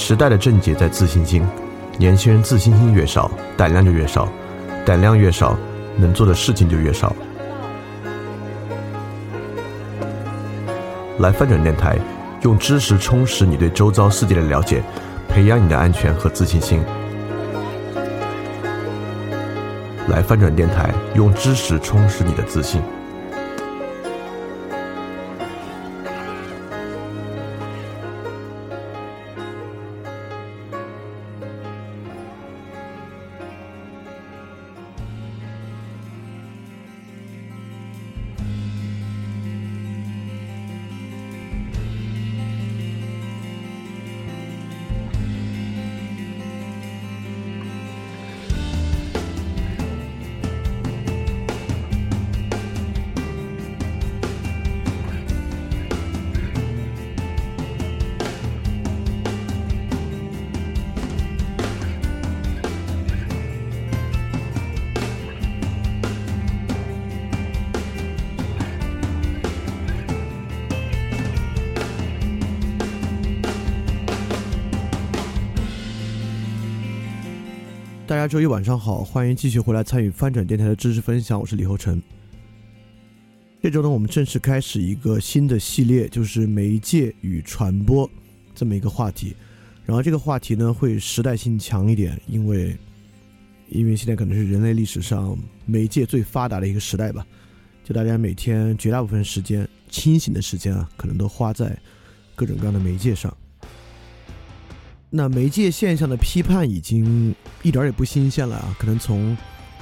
时代的症结在自信心，年轻人自信心越少，胆量就越少，胆量越少，能做的事情就越少。来翻转电台，用知识充实你对周遭世界的了解，培养你的安全和自信心。来翻转电台，用知识充实你的自信。周一晚上好，欢迎继续回来参与翻转电台的知识分享，我是李厚成。这周呢，我们正式开始一个新的系列，就是媒介与传播这么一个话题。然后这个话题呢，会时代性强一点，因为因为现在可能是人类历史上媒介最发达的一个时代吧。就大家每天绝大部分时间清醒的时间啊，可能都花在各种各样的媒介上。那媒介现象的批判已经一点也不新鲜了啊！可能从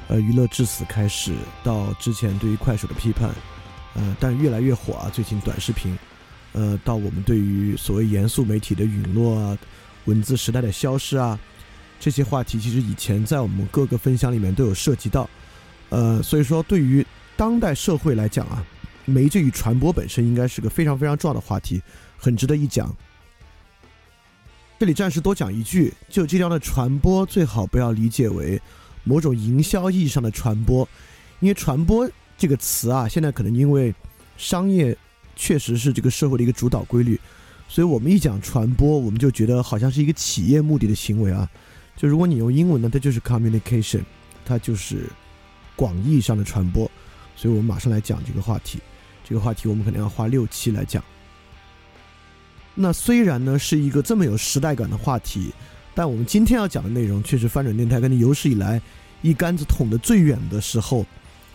呃娱乐至死开始，到之前对于快手的批判，呃，但越来越火啊！最近短视频，呃，到我们对于所谓严肃媒体的陨落啊、文字时代的消失啊，这些话题其实以前在我们各个分享里面都有涉及到。呃，所以说对于当代社会来讲啊，媒介与传播本身应该是个非常非常重要的话题，很值得一讲。这里暂时多讲一句，就这样的传播最好不要理解为某种营销意义上的传播，因为传播这个词啊，现在可能因为商业确实是这个社会的一个主导规律，所以我们一讲传播，我们就觉得好像是一个企业目的的行为啊。就如果你用英文呢，它就是 communication，它就是广义上的传播，所以我们马上来讲这个话题。这个话题我们可能要花六期来讲。那虽然呢是一个这么有时代感的话题，但我们今天要讲的内容却是翻转电台跟你有史以来一竿子捅得最远的时候。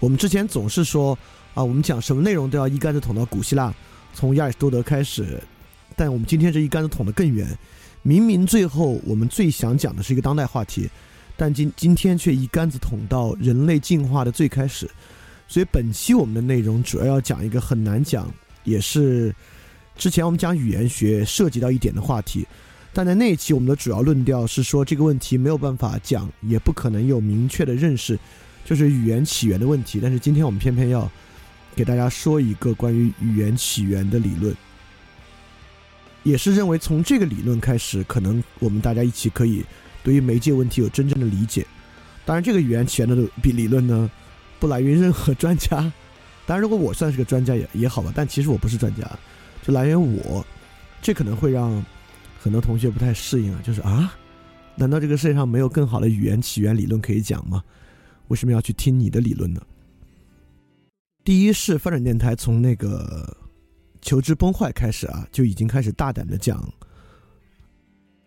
我们之前总是说啊，我们讲什么内容都要一竿子捅到古希腊，从亚里士多德开始。但我们今天这一竿子捅得更远，明明最后我们最想讲的是一个当代话题，但今今天却一竿子捅到人类进化的最开始。所以本期我们的内容主要要讲一个很难讲，也是。之前我们讲语言学涉及到一点的话题，但在那一期我们的主要论调是说这个问题没有办法讲，也不可能有明确的认识，就是语言起源的问题。但是今天我们偏偏要给大家说一个关于语言起源的理论，也是认为从这个理论开始，可能我们大家一起可以对于媒介问题有真正的理解。当然，这个语言起源的理理论呢，不来源于任何专家。当然，如果我算是个专家也也好吧，但其实我不是专家。就来源我，这可能会让很多同学不太适应啊。就是啊，难道这个世界上没有更好的语言起源理论可以讲吗？为什么要去听你的理论呢？第一是发展电台从那个求知崩坏开始啊，就已经开始大胆的讲，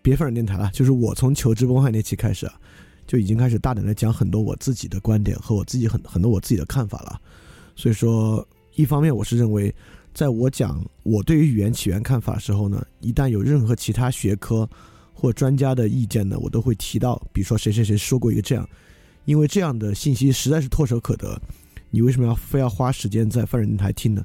别发展电台了，就是我从求知崩坏那期开始啊，就已经开始大胆的讲很多我自己的观点和我自己很很多我自己的看法了。所以说，一方面我是认为。在我讲我对于语言起源看法时候呢，一旦有任何其他学科或专家的意见呢，我都会提到，比如说谁谁谁说过一个这样，因为这样的信息实在是唾手可得，你为什么要非要花时间在泛人台听呢？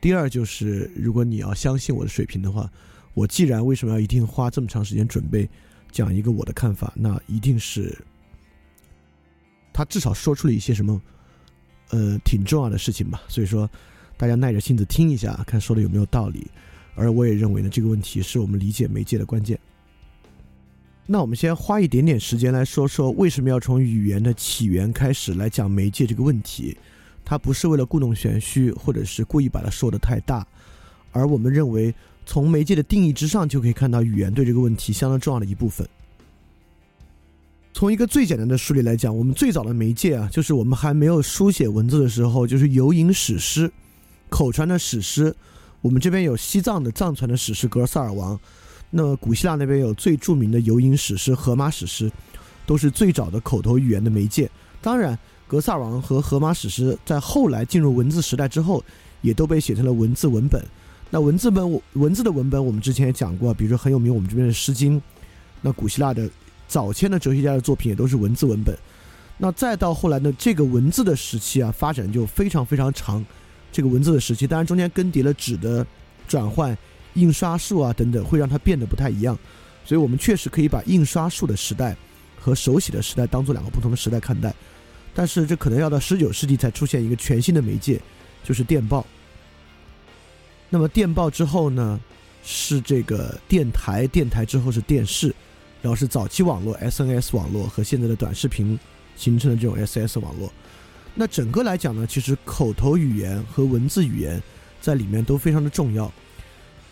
第二就是，如果你要相信我的水平的话，我既然为什么要一定花这么长时间准备讲一个我的看法，那一定是他至少说出了一些什么呃挺重要的事情吧，所以说。大家耐着性子听一下，看说的有没有道理。而我也认为呢，这个问题是我们理解媒介的关键。那我们先花一点点时间来说说，为什么要从语言的起源开始来讲媒介这个问题？它不是为了故弄玄虚，或者是故意把它说的太大，而我们认为从媒介的定义之上就可以看到语言对这个问题相当重要的一部分。从一个最简单的梳理来讲，我们最早的媒介啊，就是我们还没有书写文字的时候，就是游吟史诗、口传的史诗。我们这边有西藏的藏传的史诗《格萨尔王》，那古希腊那边有最著名的游吟史诗《荷马史诗》，都是最早的口头语言的媒介。当然。格萨尔王和荷马史诗在后来进入文字时代之后，也都被写成了文字文本。那文字本文字的文本，我们之前也讲过，比如说很有名，我们这边的《诗经》。那古希腊的早先的哲学家的作品也都是文字文本。那再到后来呢，这个文字的时期啊，发展就非常非常长。这个文字的时期，当然中间更迭了纸的转换、印刷术啊等等，会让它变得不太一样。所以我们确实可以把印刷术的时代和手写的时代当做两个不同的时代看待。但是这可能要到十九世纪才出现一个全新的媒介，就是电报。那么电报之后呢，是这个电台，电台之后是电视，然后是早期网络 SNS 网络和现在的短视频形成的这种 SS 网络。那整个来讲呢，其实口头语言和文字语言在里面都非常的重要。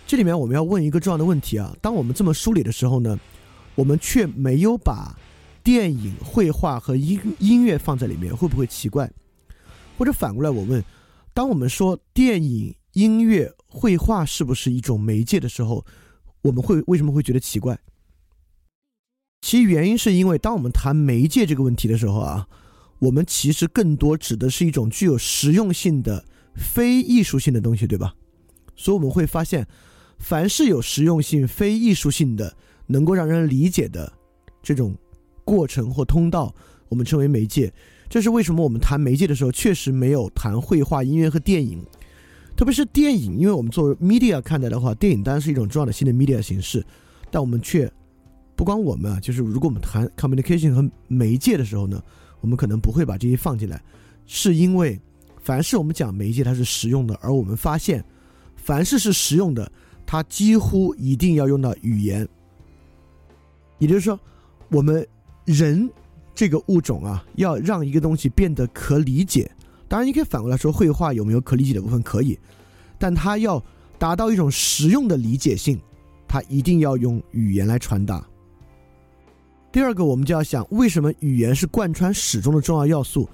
这里面我们要问一个重要的问题啊，当我们这么梳理的时候呢，我们却没有把。电影、绘画和音音乐放在里面会不会奇怪？或者反过来我问：当我们说电影、音乐、绘画是不是一种媒介的时候，我们会为什么会觉得奇怪？其原因是因为当我们谈媒介这个问题的时候啊，我们其实更多指的是一种具有实用性的非艺术性的东西，对吧？所以我们会发现，凡是有实用性、非艺术性的、能够让人理解的这种。过程或通道，我们称为媒介。这是为什么我们谈媒介的时候，确实没有谈绘画、音乐和电影。特别是电影，因为我们作为 media 看待的话，电影当然是一种重要的新的 media 形式。但我们却不光我们啊，就是如果我们谈 communication 和媒介的时候呢，我们可能不会把这些放进来，是因为凡是我们讲媒介，它是实用的，而我们发现，凡是是实用的，它几乎一定要用到语言。也就是说，我们。人这个物种啊，要让一个东西变得可理解，当然你可以反过来说，绘画有没有可理解的部分？可以，但它要达到一种实用的理解性，它一定要用语言来传达。第二个，我们就要想，为什么语言是贯穿始终的重要要素？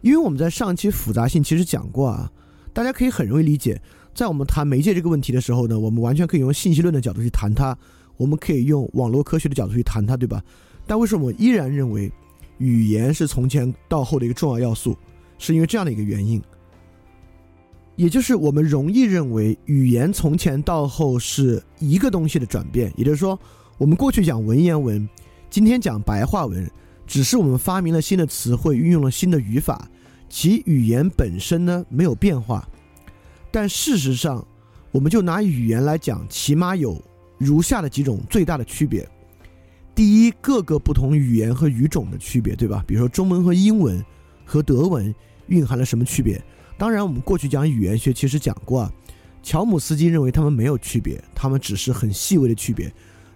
因为我们在上期复杂性其实讲过啊，大家可以很容易理解，在我们谈媒介这个问题的时候呢，我们完全可以用信息论的角度去谈它，我们可以用网络科学的角度去谈它，对吧？但为什么我依然认为语言是从前到后的一个重要要素？是因为这样的一个原因，也就是我们容易认为语言从前到后是一个东西的转变。也就是说，我们过去讲文言文，今天讲白话文，只是我们发明了新的词汇，运用了新的语法，其语言本身呢没有变化。但事实上，我们就拿语言来讲，起码有如下的几种最大的区别。第一，各个不同语言和语种的区别，对吧？比如说中文和英文和德文蕴含了什么区别？当然，我们过去讲语言学其实讲过啊。乔姆斯基认为他们没有区别，他们只是很细微的区别。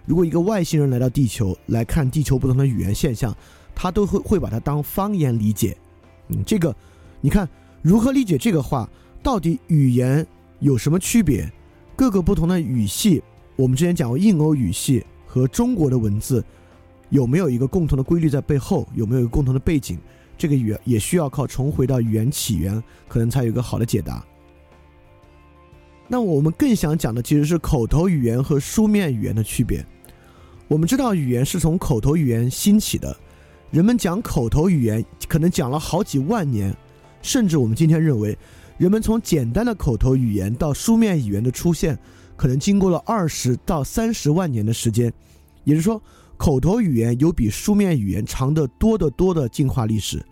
如果一个外星人来到地球来看地球不同的语言现象，他都会会把它当方言理解。嗯，这个你看如何理解这个话？到底语言有什么区别？各个不同的语系，我们之前讲过印欧语系。和中国的文字有没有一个共同的规律在背后？有没有一个共同的背景？这个语也需要靠重回到语言起源，可能才有一个好的解答。那我们更想讲的其实是口头语言和书面语言的区别。我们知道语言是从口头语言兴起的，人们讲口头语言可能讲了好几万年，甚至我们今天认为，人们从简单的口头语言到书面语言的出现。可能经过了二十到三十万年的时间，也就是说，口头语言有比书面语言长得多得多的进化历史。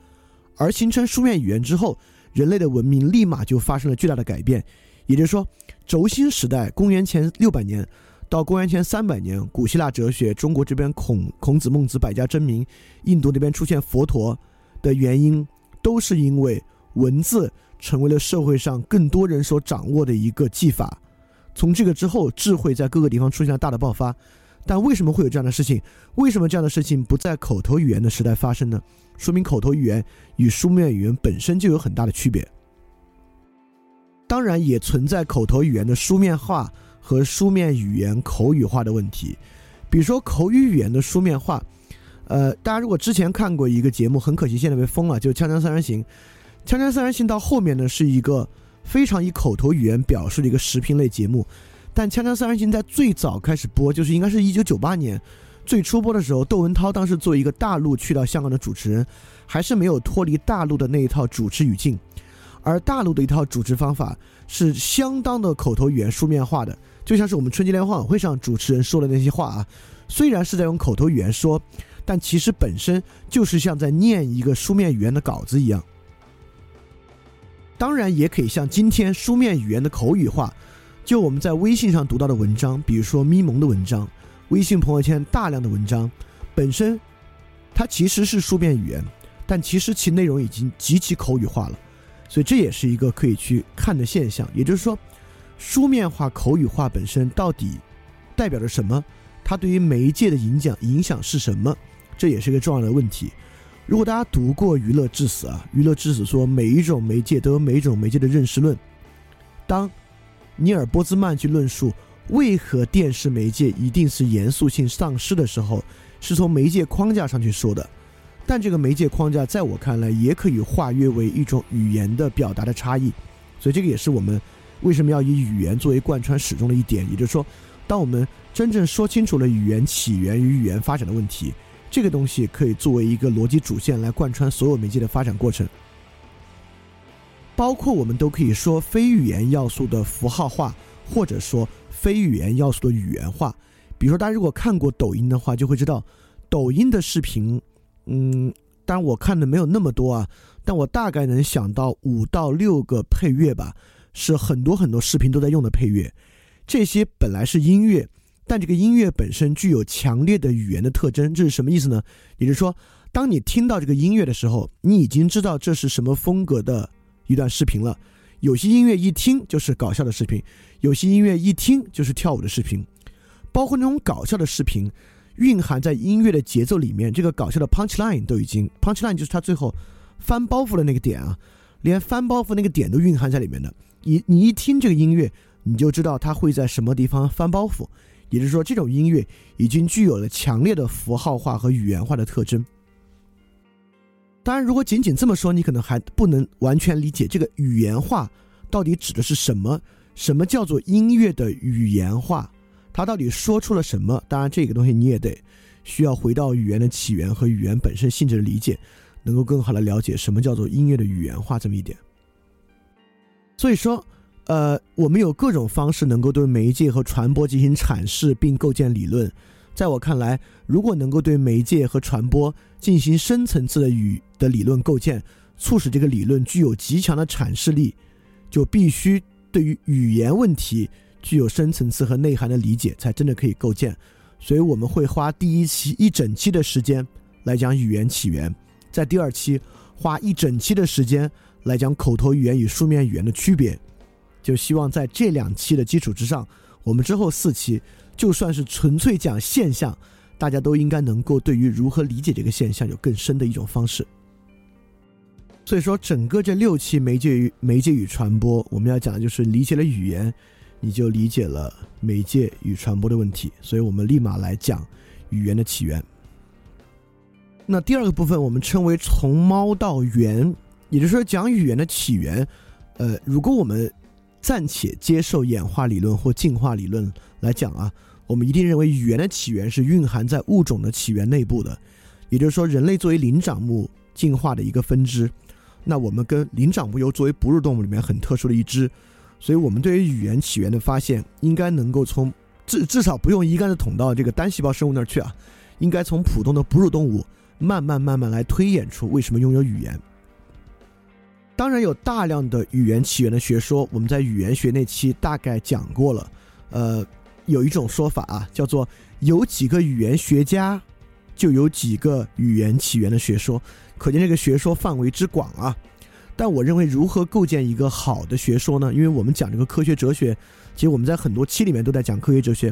而形成书面语言之后，人类的文明立马就发生了巨大的改变。也就是说，轴心时代（公元前六百年到公元前三百年），古希腊哲学，中国这边孔孔子、孟子百家争鸣，印度那边出现佛陀的原因，都是因为文字成为了社会上更多人所掌握的一个技法。从这个之后，智慧在各个地方出现了大的爆发，但为什么会有这样的事情？为什么这样的事情不在口头语言的时代发生呢？说明口头语言与书面语言本身就有很大的区别。当然，也存在口头语言的书面化和书面语言口语化的问题。比如说口语语言的书面化，呃，大家如果之前看过一个节目，很可惜现在被封了，就是《锵锵三人行》。《锵锵三人行》到后面呢，是一个非常以口头语言表示的一个时评类节目。但《锵锵三人行》在最早开始播，就是应该是一九九八年最初播的时候，窦文涛当时作为一个大陆去到香港的主持人，还是没有脱离大陆的那一套主持语境，而大陆的一套主持方法是相当的口头语言书面化的，就像是我们春节联欢晚会上主持人说的那些话啊，虽然是在用口头语言说，但其实本身就是像在念一个书面语言的稿子一样。当然也可以像今天书面语言的口语化，就我们在微信上读到的文章，比如说咪蒙的文章，微信朋友圈大量的文章，本身它其实是书面语言，但其实其内容已经极其口语化了，所以这也是一个可以去看的现象。也就是说，书面化、口语化本身到底代表着什么？它对于媒介的影响影响是什么？这也是一个重要的问题。如果大家读过《娱乐至死》啊，《娱乐至死》说每一种媒介都有每一种媒介的认识论。当尼尔波兹曼去论述为何电视媒介一定是严肃性丧失的时候，是从媒介框架上去说的。但这个媒介框架在我看来也可以化约为一种语言的表达的差异。所以这个也是我们为什么要以语言作为贯穿始终的一点。也就是说，当我们真正说清楚了语言起源与语言发展的问题。这个东西可以作为一个逻辑主线来贯穿所有媒介的发展过程，包括我们都可以说非语言要素的符号化，或者说非语言要素的语言化。比如说，大家如果看过抖音的话，就会知道，抖音的视频，嗯，当然我看的没有那么多啊，但我大概能想到五到六个配乐吧，是很多很多视频都在用的配乐。这些本来是音乐。但这个音乐本身具有强烈的语言的特征，这是什么意思呢？也就是说，当你听到这个音乐的时候，你已经知道这是什么风格的一段视频了。有些音乐一听就是搞笑的视频，有些音乐一听就是跳舞的视频。包括那种搞笑的视频，蕴含在音乐的节奏里面，这个搞笑的 punch line 都已经 punch line 就是他最后翻包袱的那个点啊，连翻包袱那个点都蕴含在里面的。你你一听这个音乐，你就知道它会在什么地方翻包袱。也就是说，这种音乐已经具有了强烈的符号化和语言化的特征。当然，如果仅仅这么说，你可能还不能完全理解这个语言化到底指的是什么。什么叫做音乐的语言化？它到底说出了什么？当然，这个东西你也得需要回到语言的起源和语言本身性质的理解，能够更好的了解什么叫做音乐的语言化这么一点。所以说。呃，我们有各种方式能够对媒介和传播进行阐释并构建理论。在我看来，如果能够对媒介和传播进行深层次的语的理论构建，促使这个理论具有极强的阐释力，就必须对于语言问题具有深层次和内涵的理解，才真的可以构建。所以我们会花第一期一整期的时间来讲语言起源，在第二期花一整期的时间来讲口头语言与书面语言的区别。就希望在这两期的基础之上，我们之后四期就算是纯粹讲现象，大家都应该能够对于如何理解这个现象有更深的一种方式。所以说，整个这六期媒介与媒介与传播，我们要讲的就是理解了语言，你就理解了媒介与传播的问题。所以我们立马来讲语言的起源。那第二个部分，我们称为从猫到猿，也就是说讲语言的起源。呃，如果我们暂且接受演化理论或进化理论来讲啊，我们一定认为语言的起源是蕴含在物种的起源内部的，也就是说，人类作为灵长目进化的一个分支，那我们跟灵长目又作为哺乳动物里面很特殊的一支，所以我们对于语言起源的发现，应该能够从至至少不用一竿子捅到这个单细胞生物那儿去啊，应该从普通的哺乳动物慢慢慢慢来推演出为什么拥有语言。当然有大量的语言起源的学说，我们在语言学那期大概讲过了。呃，有一种说法啊，叫做有几个语言学家，就有几个语言起源的学说，可见这个学说范围之广啊。但我认为，如何构建一个好的学说呢？因为我们讲这个科学哲学，其实我们在很多期里面都在讲科学哲学，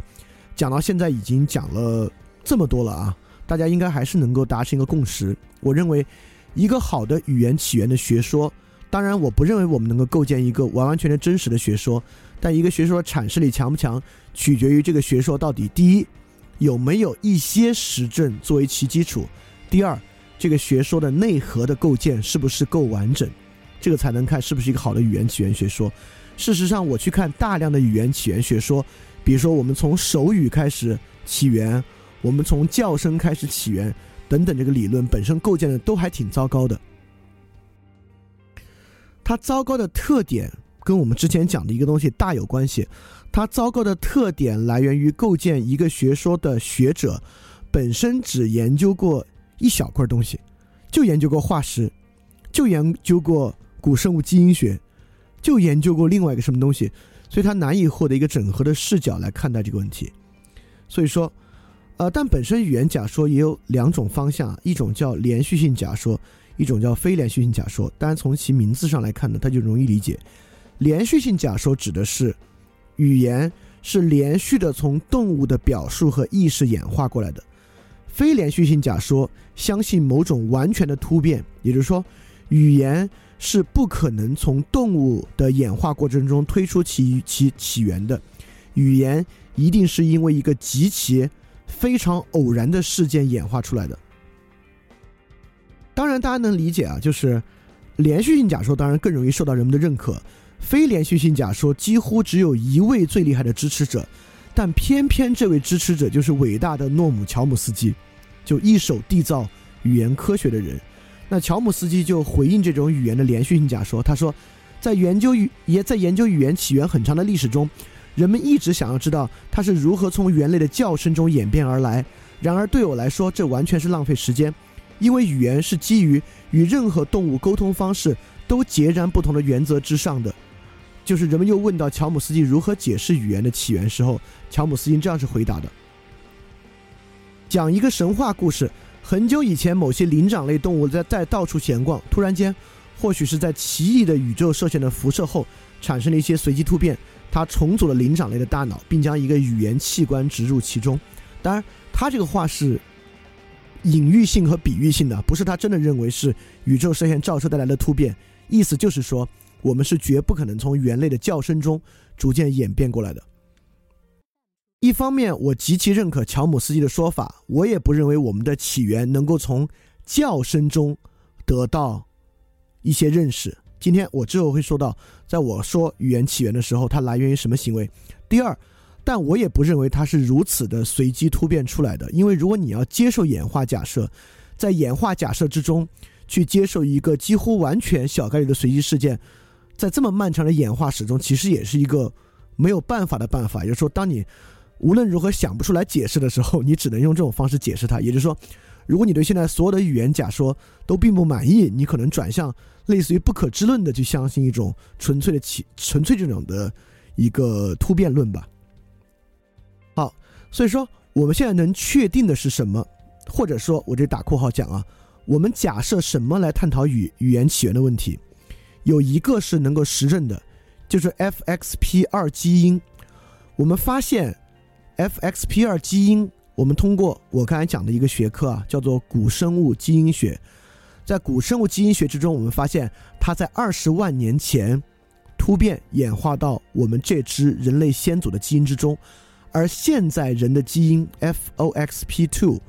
讲到现在已经讲了这么多了啊，大家应该还是能够达成一个共识。我认为，一个好的语言起源的学说。当然，我不认为我们能够构建一个完完全全真实的学说，但一个学说阐释力强不强，取决于这个学说到底第一有没有一些实证作为其基础，第二这个学说的内核的构建是不是够完整，这个才能看是不是一个好的语言起源学说。事实上，我去看大量的语言起源学说，比如说我们从手语开始起源，我们从叫声开始起源等等，这个理论本身构建的都还挺糟糕的。它糟糕的特点跟我们之前讲的一个东西大有关系。它糟糕的特点来源于构建一个学说的学者本身只研究过一小块东西，就研究过化石，就研究过古生物基因学，就研究过另外一个什么东西，所以他难以获得一个整合的视角来看待这个问题。所以说，呃，但本身语言假说也有两种方向，一种叫连续性假说。一种叫非连续性假说，当然从其名字上来看呢，它就容易理解。连续性假说指的是语言是连续的从动物的表述和意识演化过来的。非连续性假说相信某种完全的突变，也就是说，语言是不可能从动物的演化过程中推出其其起源的，语言一定是因为一个极其非常偶然的事件演化出来的。当然，大家能理解啊，就是连续性假说当然更容易受到人们的认可，非连续性假说几乎只有一位最厉害的支持者，但偏偏这位支持者就是伟大的诺姆乔姆斯基，就一手缔造语言科学的人。那乔姆斯基就回应这种语言的连续性假说，他说，在研究语也在研究语言起源很长的历史中，人们一直想要知道它是如何从猿类的叫声中演变而来。然而对我来说，这完全是浪费时间。因为语言是基于与任何动物沟通方式都截然不同的原则之上的，就是人们又问到乔姆斯基如何解释语言的起源时候，乔姆斯基这样是回答的：讲一个神话故事，很久以前某些灵长类动物在在到处闲逛，突然间，或许是在奇异的宇宙射线的辐射后，产生了一些随机突变，它重组了灵长类的大脑，并将一个语言器官植入其中。当然，他这个话是。隐喻性和比喻性的，不是他真的认为是宇宙射线照射带来的突变。意思就是说，我们是绝不可能从猿类的叫声中逐渐演变过来的。一方面，我极其认可乔姆斯基的说法，我也不认为我们的起源能够从叫声中得到一些认识。今天我之后会说到，在我说语言起源的时候，它来源于什么行为。第二。但我也不认为它是如此的随机突变出来的，因为如果你要接受演化假设，在演化假设之中去接受一个几乎完全小概率的随机事件，在这么漫长的演化史中，其实也是一个没有办法的办法。也就是说，当你无论如何想不出来解释的时候，你只能用这种方式解释它。也就是说，如果你对现在所有的语言假说都并不满意，你可能转向类似于不可知论的去相信一种纯粹的起纯粹这种的一个突变论吧。所以说我们现在能确定的是什么？或者说，我这打括号讲啊，我们假设什么来探讨语语言起源的问题？有一个是能够实证的，就是 FXP 二基因。我们发现 FXP 二基因，我们通过我刚才讲的一个学科啊，叫做古生物基因学。在古生物基因学之中，我们发现它在二十万年前突变演化到我们这支人类先祖的基因之中。而现在人的基因 FOXP2，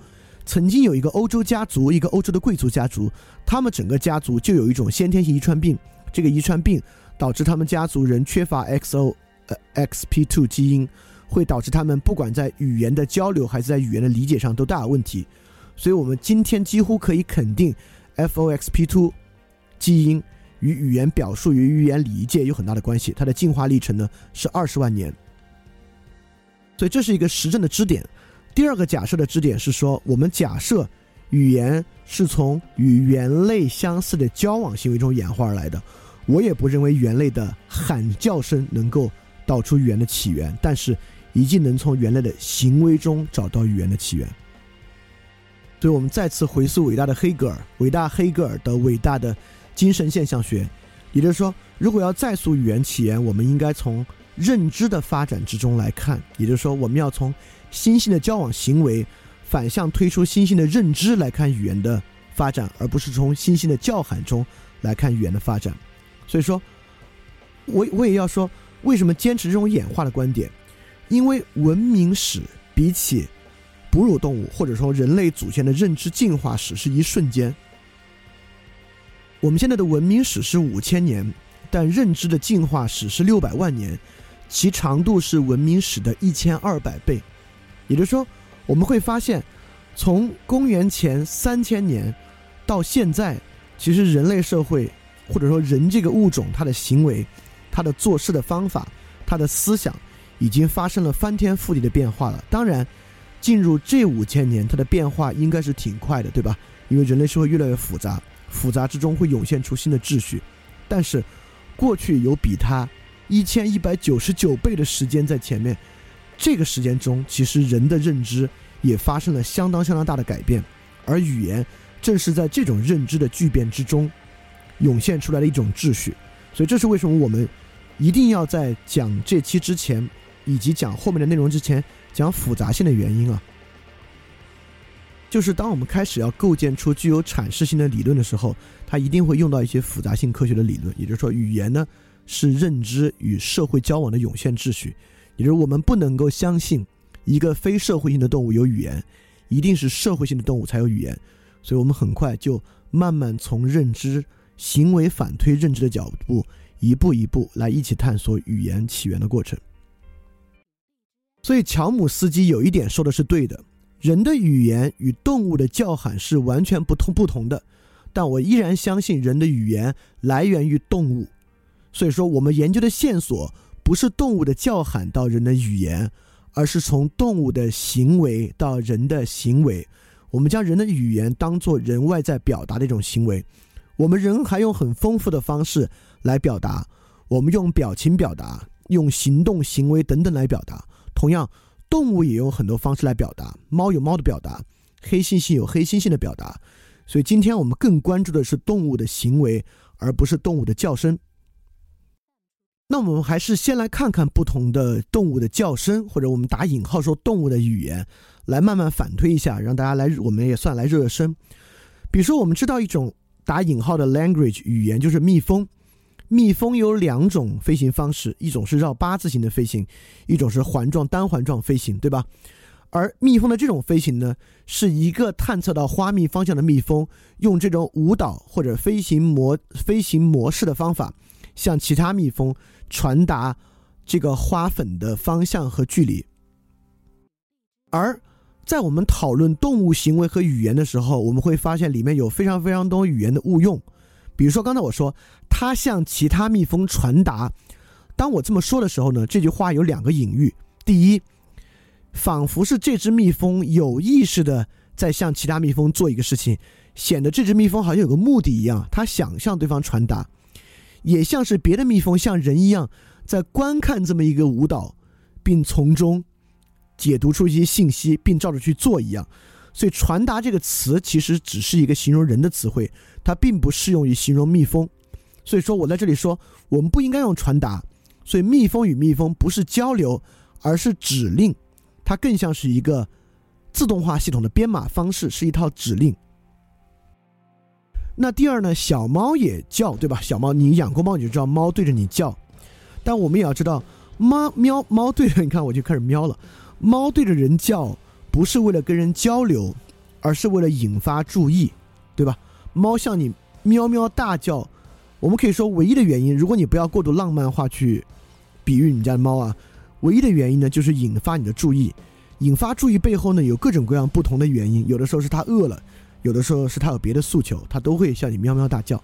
曾经有一个欧洲家族，一个欧洲的贵族家族，他们整个家族就有一种先天性遗传病，这个遗传病导致他们家族人缺乏 XOXP2 基因，会导致他们不管在语言的交流还是在语言的理解上都大有问题。所以，我们今天几乎可以肯定，FOXP2 基因与语言表述与语言理解有很大的关系。它的进化历程呢是二十万年。所以这是一个实证的支点。第二个假设的支点是说，我们假设语言是从与猿类相似的交往行为中演化而来的。我也不认为猿类的喊叫声能够导出语言的起源，但是一定能从猿类的行为中找到语言的起源。所以我们再次回溯伟大的黑格尔，伟大黑格尔的伟大的精神现象学，也就是说，如果要再溯语言起源，我们应该从。认知的发展之中来看，也就是说，我们要从新兴的交往行为反向推出新兴的认知来看语言的发展，而不是从新兴的叫喊中来看语言的发展。所以说，我我也要说，为什么坚持这种演化的观点？因为文明史比起哺乳动物或者说人类祖先的认知进化史是一瞬间。我们现在的文明史是五千年，但认知的进化史是六百万年，其长度是文明史的一千二百倍。也就是说，我们会发现，从公元前三千年到现在，其实人类社会或者说人这个物种，它的行为、它的做事的方法、它的思想，已经发生了翻天覆地的变化了。当然，进入这五千年，它的变化应该是挺快的，对吧？因为人类社会越来越复杂。复杂之中会涌现出新的秩序，但是过去有比它一千一百九十九倍的时间在前面，这个时间中其实人的认知也发生了相当相当大的改变，而语言正是在这种认知的巨变之中涌现出来的一种秩序，所以这是为什么我们一定要在讲这期之前以及讲后面的内容之前讲复杂性的原因啊。就是当我们开始要构建出具有阐释性的理论的时候，它一定会用到一些复杂性科学的理论。也就是说，语言呢是认知与社会交往的涌现秩序。也就是我们不能够相信一个非社会性的动物有语言，一定是社会性的动物才有语言。所以我们很快就慢慢从认知行为反推认知的角度，一步一步来一起探索语言起源的过程。所以乔姆斯基有一点说的是对的。人的语言与动物的叫喊是完全不同不同的，但我依然相信人的语言来源于动物。所以说，我们研究的线索不是动物的叫喊到人的语言，而是从动物的行为到人的行为。我们将人的语言当做人外在表达的一种行为。我们人还用很丰富的方式来表达，我们用表情表达，用行动、行为等等来表达。同样。动物也有很多方式来表达，猫有猫的表达，黑猩猩有黑猩猩的表达，所以今天我们更关注的是动物的行为，而不是动物的叫声。那我们还是先来看看不同的动物的叫声，或者我们打引号说动物的语言，来慢慢反推一下，让大家来，我们也算来热热身。比如说，我们知道一种打引号的 language 语言，就是蜜蜂。蜜蜂有两种飞行方式，一种是绕八字形的飞行，一种是环状单环状飞行，对吧？而蜜蜂的这种飞行呢，是一个探测到花蜜方向的蜜蜂，用这种舞蹈或者飞行模飞行模式的方法，向其他蜜蜂传达这个花粉的方向和距离。而在我们讨论动物行为和语言的时候，我们会发现里面有非常非常多语言的误用。比如说，刚才我说它向其他蜜蜂传达，当我这么说的时候呢，这句话有两个隐喻：第一，仿佛是这只蜜蜂有意识的在向其他蜜蜂做一个事情，显得这只蜜蜂好像有个目的一样，它想向对方传达；也像是别的蜜蜂像人一样在观看这么一个舞蹈，并从中解读出一些信息，并照着去做一样。所以，传达这个词其实只是一个形容人的词汇。它并不适用于形容蜜蜂，所以说我在这里说，我们不应该用传达。所以蜜蜂与蜜蜂不是交流，而是指令，它更像是一个自动化系统的编码方式，是一套指令。那第二呢，小猫也叫，对吧？小猫，你养过猫，你就知道猫对着你叫。但我们也要知道，猫喵猫对着你看，我就开始喵了。猫对着人叫，不是为了跟人交流，而是为了引发注意，对吧？猫向你喵喵大叫，我们可以说唯一的原因，如果你不要过度浪漫化去比喻你家的猫啊，唯一的原因呢，就是引发你的注意。引发注意背后呢，有各种各样不同的原因，有的时候是它饿了，有的时候是它有别的诉求，它都会向你喵喵大叫。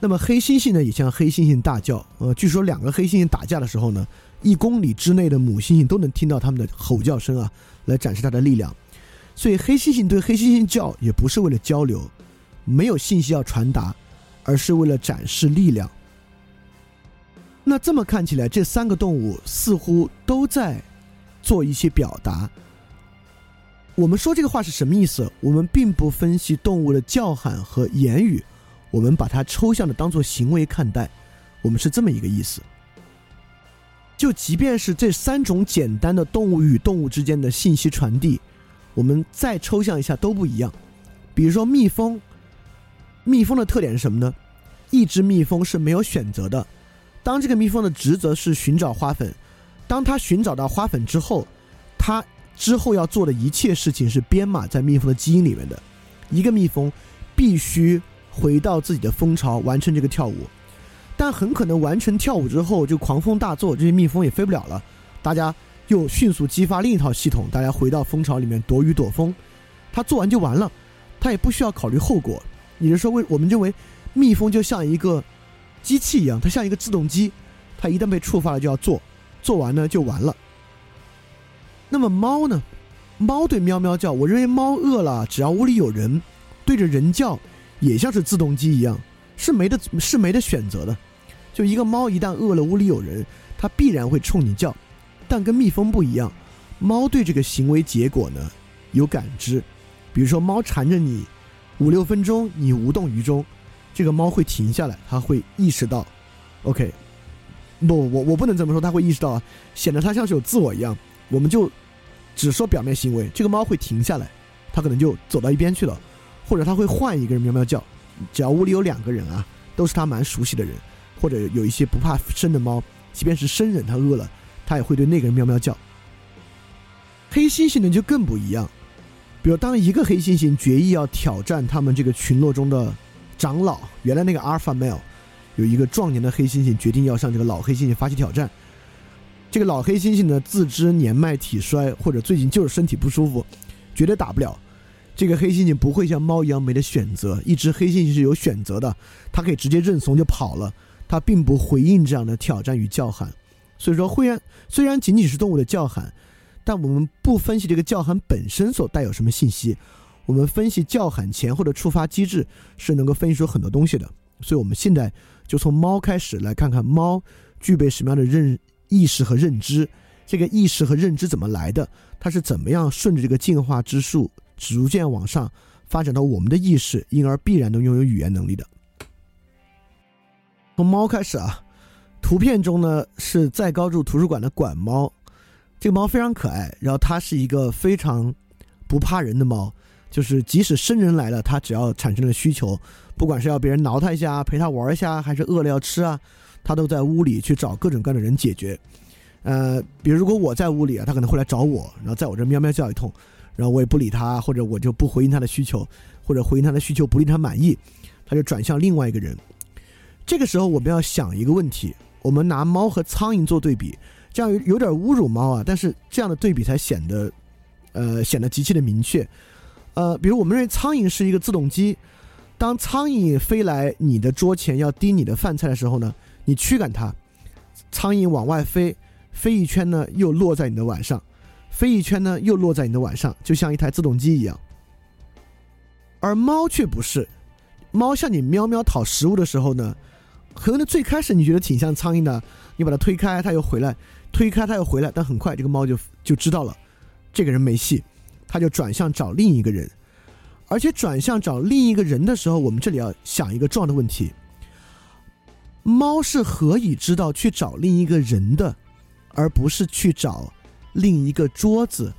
那么黑猩猩呢，也向黑猩猩大叫。呃，据说两个黑猩猩打架的时候呢，一公里之内的母猩猩都能听到它们的吼叫声啊，来展示它的力量。所以黑猩猩对黑猩猩叫也不是为了交流，没有信息要传达，而是为了展示力量。那这么看起来，这三个动物似乎都在做一些表达。我们说这个话是什么意思？我们并不分析动物的叫喊和言语，我们把它抽象的当做行为看待。我们是这么一个意思。就即便是这三种简单的动物与动物之间的信息传递。我们再抽象一下都不一样，比如说蜜蜂，蜜蜂的特点是什么呢？一只蜜蜂是没有选择的。当这个蜜蜂的职责是寻找花粉，当它寻找到花粉之后，它之后要做的一切事情是编码在蜜蜂的基因里面的。一个蜜蜂必须回到自己的蜂巢完成这个跳舞，但很可能完成跳舞之后就狂风大作，这些蜜蜂也飞不了了。大家又迅速激发另一套系统，大家回到蜂巢里面躲雨躲风。它做完就完了，它也不需要考虑后果。也就是说，为我们认为蜜蜂就像一个机器一样，它像一个自动机，它一旦被触发了就要做，做完呢就完了。那么猫呢？猫对喵喵叫，我认为猫饿了，只要屋里有人，对着人叫，也像是自动机一样，是没得是没得选择的。就一个猫一旦饿了，屋里有人，它必然会冲你叫。但跟蜜蜂不一样，猫对这个行为结果呢有感知。比如说，猫缠着你五六分钟，你无动于衷，这个猫会停下来，它会意识到，OK，不，我我不能这么说，它会意识到啊，显得它像是有自我一样。我们就只说表面行为，这个猫会停下来，它可能就走到一边去了，或者它会换一个人喵喵叫。只要屋里有两个人啊，都是它蛮熟悉的人，或者有一些不怕生的猫，即便是生人，它饿了，它也会对那个人喵喵叫。黑猩猩呢就更不一样。比如，当一个黑猩猩决意要挑战他们这个群落中的长老，原来那个阿尔法 male 有一个壮年的黑猩猩决定要向这个老黑猩猩发起挑战。这个老黑猩猩呢，自知年迈体衰，或者最近就是身体不舒服，绝对打不了。这个黑猩猩不会像猫一样没得选择，一只黑猩猩是有选择的，它可以直接认怂就跑了，它并不回应这样的挑战与叫喊。所以说，虽然虽然仅仅是动物的叫喊。但我们不分析这个叫喊本身所带有什么信息，我们分析叫喊前后的触发机制是能够分析出很多东西的。所以，我们现在就从猫开始来看看猫具备什么样的认意识和认知，这个意识和认知怎么来的，它是怎么样顺着这个进化之树逐渐往上发展到我们的意识，因而必然能拥有语言能力的。从猫开始啊，图片中呢是在高筑图书馆的管猫。这个猫非常可爱，然后它是一个非常不怕人的猫，就是即使生人来了，它只要产生了需求，不管是要别人挠它一下、陪它玩一下，还是饿了要吃啊，他都在屋里去找各种各样的人解决。呃，比如如果我在屋里啊，它可能会来找我，然后在我这喵喵叫一通，然后我也不理他，或者我就不回应他的需求，或者回应他的需求不令他满意，他就转向另外一个人。这个时候我们要想一个问题：我们拿猫和苍蝇做对比。这样有有点侮辱猫啊，但是这样的对比才显得，呃，显得极其的明确。呃，比如我们认为苍蝇是一个自动机，当苍蝇飞来你的桌前要叮你的饭菜的时候呢，你驱赶它，苍蝇往外飞，飞一圈呢又落在你的碗上，飞一圈呢又落在你的碗上，就像一台自动机一样。而猫却不是，猫向你喵喵讨食物的时候呢，可能最开始你觉得挺像苍蝇的，你把它推开，它又回来。推开它又回来，但很快这个猫就就知道了，这个人没戏，它就转向找另一个人，而且转向找另一个人的时候，我们这里要想一个重要的问题：猫是何以知道去找另一个人的，而不是去找另一个桌子，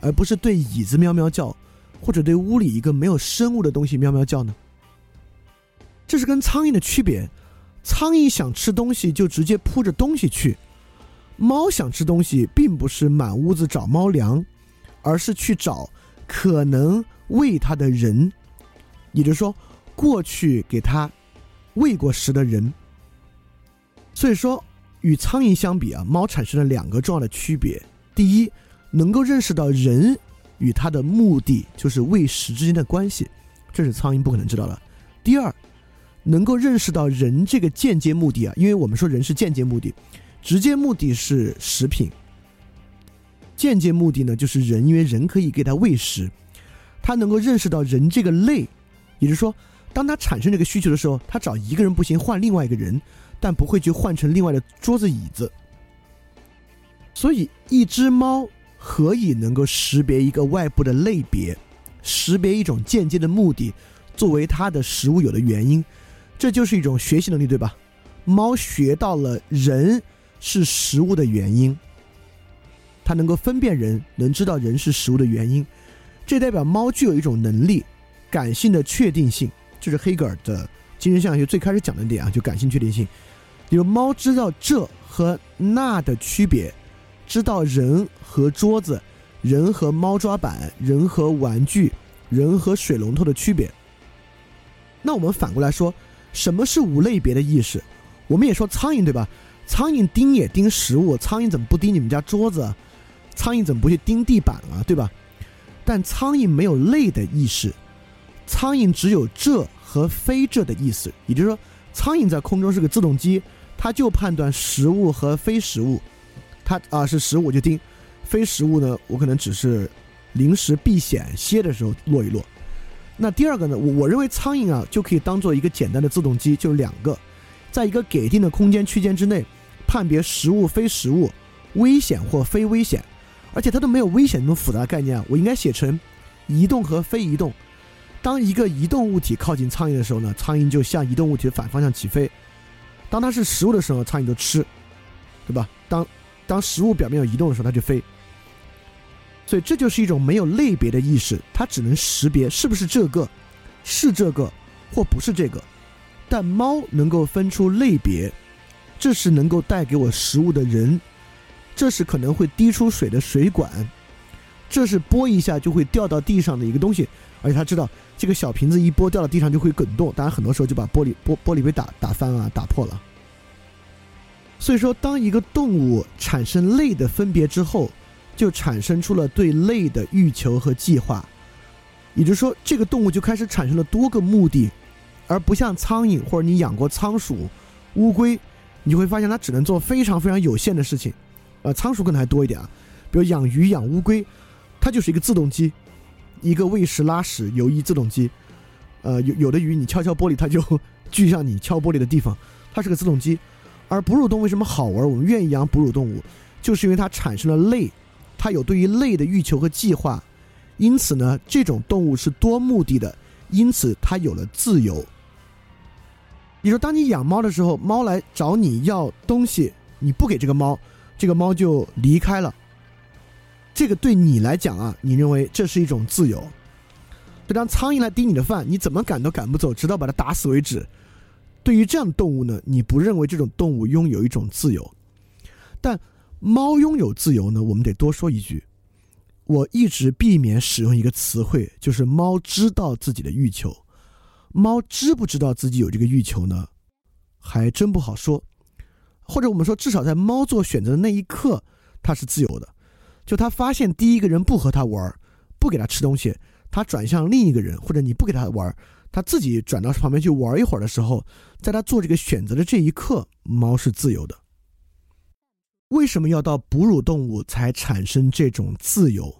而不是对椅子喵喵叫，或者对屋里一个没有生物的东西喵喵叫呢？这是跟苍蝇的区别，苍蝇想吃东西就直接扑着东西去。猫想吃东西，并不是满屋子找猫粮，而是去找可能喂它的人，也就是说，过去给它喂过食的人。所以说，与苍蝇相比啊，猫产生了两个重要的区别：第一，能够认识到人与它的目的就是喂食之间的关系，这是苍蝇不可能知道的；第二，能够认识到人这个间接目的啊，因为我们说人是间接目的。直接目的是食品，间接目的呢就是人，因为人可以给他喂食，他能够认识到人这个类，也就是说，当他产生这个需求的时候，他找一个人不行，换另外一个人，但不会去换成另外的桌子椅子。所以，一只猫何以能够识别一个外部的类别，识别一种间接的目的，作为它的食物有的原因，这就是一种学习能力，对吧？猫学到了人。是食物的原因，它能够分辨人，能知道人是食物的原因，这代表猫具有一种能力，感性的确定性，这是黑格尔的精神现象学最开始讲的点啊，就感性确定性。比如猫知道这和那的区别，知道人和桌子、人和猫抓板、人和玩具、人和水龙头的区别。那我们反过来说，什么是无类别的意识？我们也说苍蝇对吧？苍蝇叮也叮食物，苍蝇怎么不叮你们家桌子？苍蝇怎么不去叮地板啊？对吧？但苍蝇没有类的意识，苍蝇只有这和非这的意思。也就是说，苍蝇在空中是个自动机，它就判断食物和非食物。它啊是食物我就盯，非食物呢，我可能只是临时避险歇的时候落一落。那第二个呢，我我认为苍蝇啊就可以当做一个简单的自动机，就是两个，在一个给定的空间区间之内。判别食物非食物，危险或非危险，而且它都没有危险那么复杂概念啊！我应该写成移动和非移动。当一个移动物体靠近苍蝇的时候呢，苍蝇就向移动物体的反方向起飞；当它是食物的时候，苍蝇就吃，对吧？当当食物表面有移动的时候，它就飞。所以这就是一种没有类别的意识，它只能识别是不是这个，是这个或不是这个。但猫能够分出类别。这是能够带给我食物的人，这是可能会滴出水的水管，这是拨一下就会掉到地上的一个东西，而且他知道这个小瓶子一拨掉到地上就会滚动，当然很多时候就把玻璃玻玻璃杯打打翻啊，打破了。所以说，当一个动物产生类的分别之后，就产生出了对类的欲求和计划，也就是说，这个动物就开始产生了多个目的，而不像苍蝇或者你养过仓鼠、乌龟。你会发现它只能做非常非常有限的事情，呃，仓鼠可能还多一点啊，比如养鱼、养乌龟，它就是一个自动机，一个喂食、拉屎、游移自动机，呃，有有的鱼你敲敲玻璃，它就 聚向你敲玻璃的地方，它是个自动机。而哺乳动物为什么好玩？我们愿意养哺乳动物，就是因为它产生了类，它有对于类的欲求和计划，因此呢，这种动物是多目的的，因此它有了自由。你说，当你养猫的时候，猫来找你要东西，你不给这个猫，这个猫就离开了。这个对你来讲啊，你认为这是一种自由。就当苍蝇来叮你的饭，你怎么赶都赶不走，直到把它打死为止。对于这样的动物呢，你不认为这种动物拥有一种自由？但猫拥有自由呢？我们得多说一句，我一直避免使用一个词汇，就是猫知道自己的欲求。猫知不知道自己有这个欲求呢？还真不好说。或者我们说，至少在猫做选择的那一刻，它是自由的。就他发现第一个人不和他玩，不给他吃东西，他转向另一个人，或者你不给他玩，他自己转到旁边去玩一会儿的时候，在他做这个选择的这一刻，猫是自由的。为什么要到哺乳动物才产生这种自由？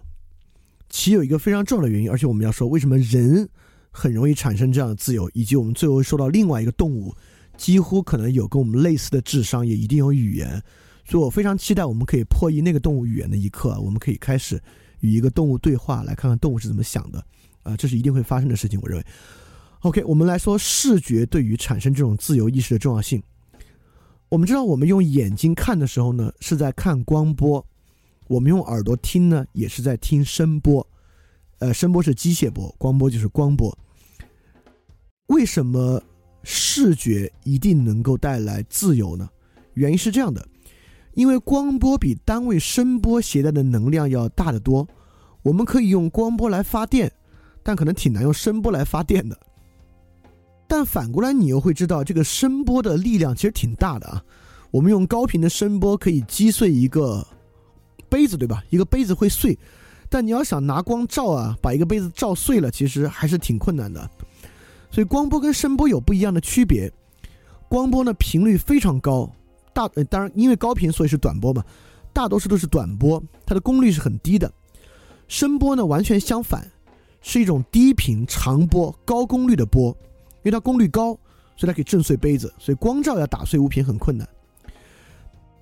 其有一个非常重要的原因，而且我们要说，为什么人？很容易产生这样的自由，以及我们最后说到另外一个动物，几乎可能有跟我们类似的智商，也一定有语言，所以我非常期待我们可以破译那个动物语言的一刻，我们可以开始与一个动物对话，来看看动物是怎么想的，啊，这是一定会发生的事情，我认为。OK，我们来说视觉对于产生这种自由意识的重要性。我们知道，我们用眼睛看的时候呢，是在看光波；我们用耳朵听呢，也是在听声波。呃，声波是机械波，光波就是光波。为什么视觉一定能够带来自由呢？原因是这样的，因为光波比单位声波携带的能量要大得多。我们可以用光波来发电，但可能挺难用声波来发电的。但反过来，你又会知道，这个声波的力量其实挺大的啊。我们用高频的声波可以击碎一个杯子，对吧？一个杯子会碎。但你要想拿光照啊，把一个杯子照碎了，其实还是挺困难的。所以光波跟声波有不一样的区别。光波呢频率非常高，大呃当然因为高频所以是短波嘛，大多数都是短波，它的功率是很低的。声波呢完全相反，是一种低频长波高功率的波，因为它功率高，所以它可以震碎杯子。所以光照要打碎物品很困难。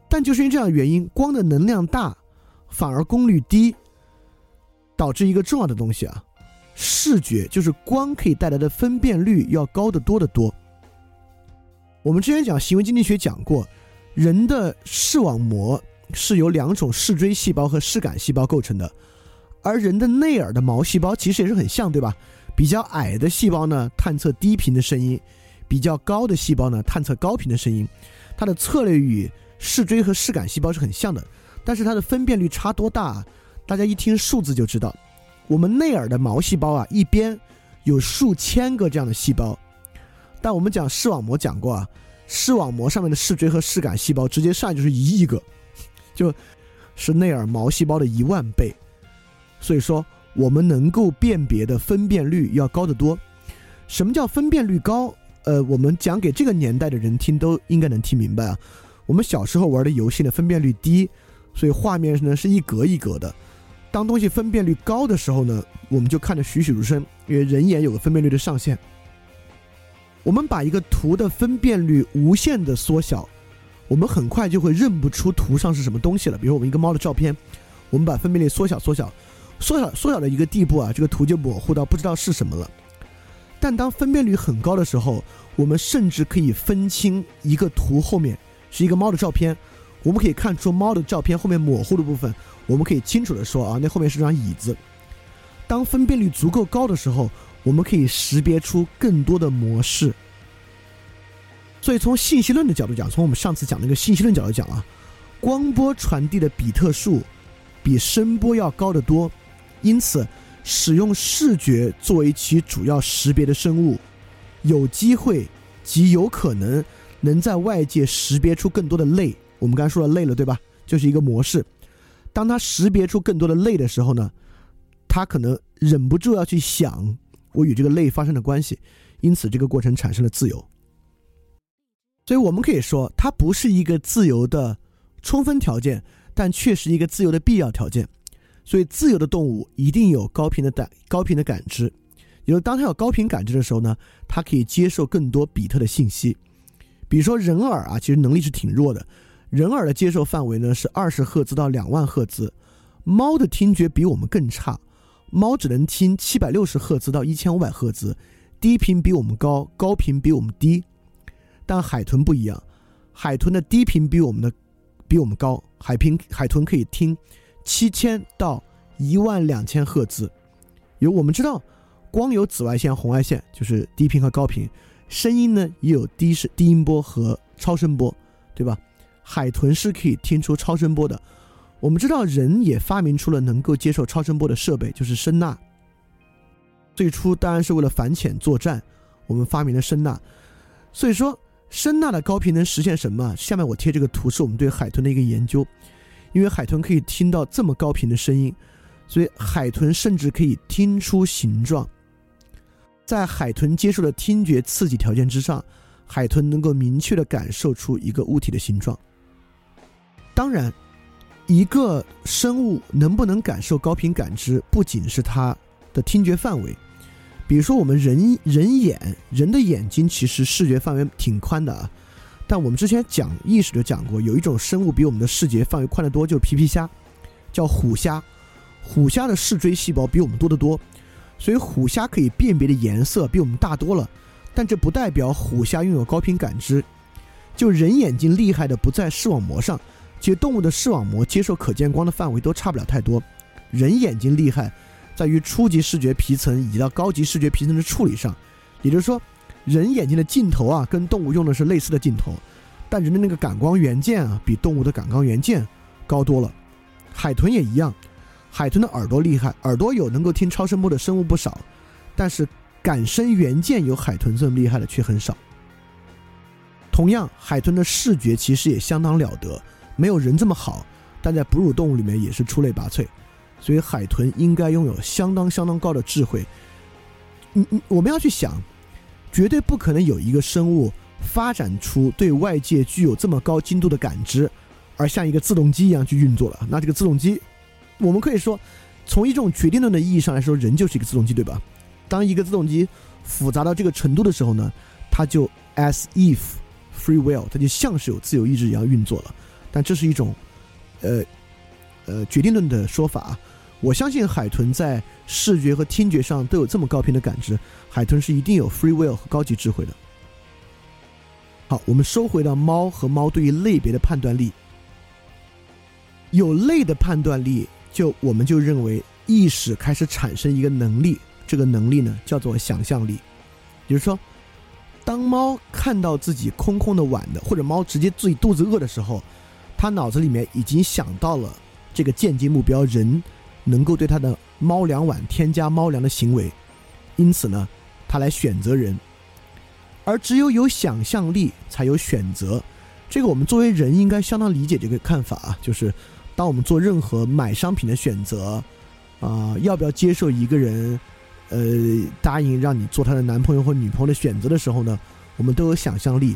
但就是因为这样的原因，光的能量大，反而功率低。导致一个重要的东西啊，视觉就是光可以带来的分辨率要高得多得多。我们之前讲行为经济学讲过，人的视网膜是由两种视锥细胞和视杆细胞构成的，而人的内耳的毛细胞其实也是很像，对吧？比较矮的细胞呢，探测低频的声音；比较高的细胞呢，探测高频的声音，它的策略与视锥和视杆细胞是很像的，但是它的分辨率差多大？啊大家一听数字就知道。我们内耳的毛细胞啊，一边有数千个这样的细胞，但我们讲视网膜讲过啊，视网膜上面的视锥和视杆细胞直接上来就是一亿个，就是内耳毛细胞的一万倍。所以说，我们能够辨别的分辨率要高得多。什么叫分辨率高？呃，我们讲给这个年代的人听都应该能听明白啊。我们小时候玩的游戏呢，分辨率低，所以画面呢是一格一格的。当东西分辨率高的时候呢，我们就看得栩栩如生，因为人眼有个分辨率的上限。我们把一个图的分辨率无限的缩小，我们很快就会认不出图上是什么东西了。比如我们一个猫的照片，我们把分辨率缩小缩小，缩小缩小的一个地步啊，这个图就模糊到不知道是什么了。但当分辨率很高的时候，我们甚至可以分清一个图后面是一个猫的照片，我们可以看出猫的照片后面模糊的部分，我们可以清楚的说啊，那后面是张椅子。当分辨率足够高的时候，我们可以识别出更多的模式。所以从信息论的角度讲，从我们上次讲那个信息论角度讲啊，光波传递的比特数比声波要高得多，因此。使用视觉作为其主要识别的生物，有机会极有可能能在外界识别出更多的类。我们刚才说了类了，对吧？就是一个模式。当它识别出更多的类的时候呢，它可能忍不住要去想我与这个类发生的关系，因此这个过程产生了自由。所以我们可以说，它不是一个自由的充分条件，但却是一个自由的必要条件。所以，自由的动物一定有高频的感高频的感知，也就是当它有高频感知的时候呢，它可以接受更多比特的信息。比如说人耳啊，其实能力是挺弱的，人耳的接受范围呢是二十赫兹到两万赫兹。猫的听觉比我们更差，猫只能听七百六十赫兹到一千五百赫兹，低频比我们高，高频比我们低。但海豚不一样，海豚的低频比我们的比我们高，海平海豚可以听。七千到一万两千赫兹，有我们知道，光有紫外线、红外线，就是低频和高频。声音呢也有低声、低音波和超声波，对吧？海豚是可以听出超声波的。我们知道，人也发明出了能够接受超声波的设备，就是声呐。最初当然是为了反潜作战，我们发明了声呐。所以说，声呐的高频能实现什么？下面我贴这个图，是我们对海豚的一个研究。因为海豚可以听到这么高频的声音，所以海豚甚至可以听出形状。在海豚接受的听觉刺激条件之上，海豚能够明确的感受出一个物体的形状。当然，一个生物能不能感受高频感知，不仅是它的听觉范围。比如说，我们人人眼人的眼睛其实视觉范围挺宽的啊。但我们之前讲意识就讲过，有一种生物比我们的视觉范围宽得多，就是皮皮虾，叫虎虾。虎虾的视锥细胞比我们多得多，所以虎虾可以辨别的颜色比我们大多了。但这不代表虎虾拥有高频感知。就人眼睛厉害的不在视网膜上，其实动物的视网膜接受可见光的范围都差不了太多。人眼睛厉害在于初级视觉皮层以及到高级视觉皮层的处理上，也就是说。人眼睛的镜头啊，跟动物用的是类似的镜头，但人的那个感光元件啊，比动物的感光元件高多了。海豚也一样，海豚的耳朵厉害，耳朵有能够听超声波的生物不少，但是感声元件有海豚这么厉害的却很少。同样，海豚的视觉其实也相当了得，没有人这么好，但在哺乳动物里面也是出类拔萃，所以海豚应该拥有相当相当高的智慧。嗯嗯，我们要去想。绝对不可能有一个生物发展出对外界具有这么高精度的感知，而像一个自动机一样去运作了。那这个自动机，我们可以说，从一种决定论的意义上来说，人就是一个自动机，对吧？当一个自动机复杂到这个程度的时候呢，它就 as if free will，它就像是有自由意志一样运作了。但这是一种，呃，呃，决定论的说法。我相信海豚在视觉和听觉上都有这么高频的感知，海豚是一定有 free will 和高级智慧的。好，我们收回到猫和猫对于类别的判断力，有类的判断力，就我们就认为意识开始产生一个能力，这个能力呢叫做想象力，也就是说，当猫看到自己空空的碗的，或者猫直接自己肚子饿的时候，他脑子里面已经想到了这个间接目标，人能够对他的猫粮碗添加猫粮的行为，因此呢，他来选择人。而只有有想象力，才有选择。这个我们作为人应该相当理解这个看法啊，就是当我们做任何买商品的选择，啊，要不要接受一个人？呃，答应让你做他的男朋友或女朋友的选择的时候呢，我们都有想象力。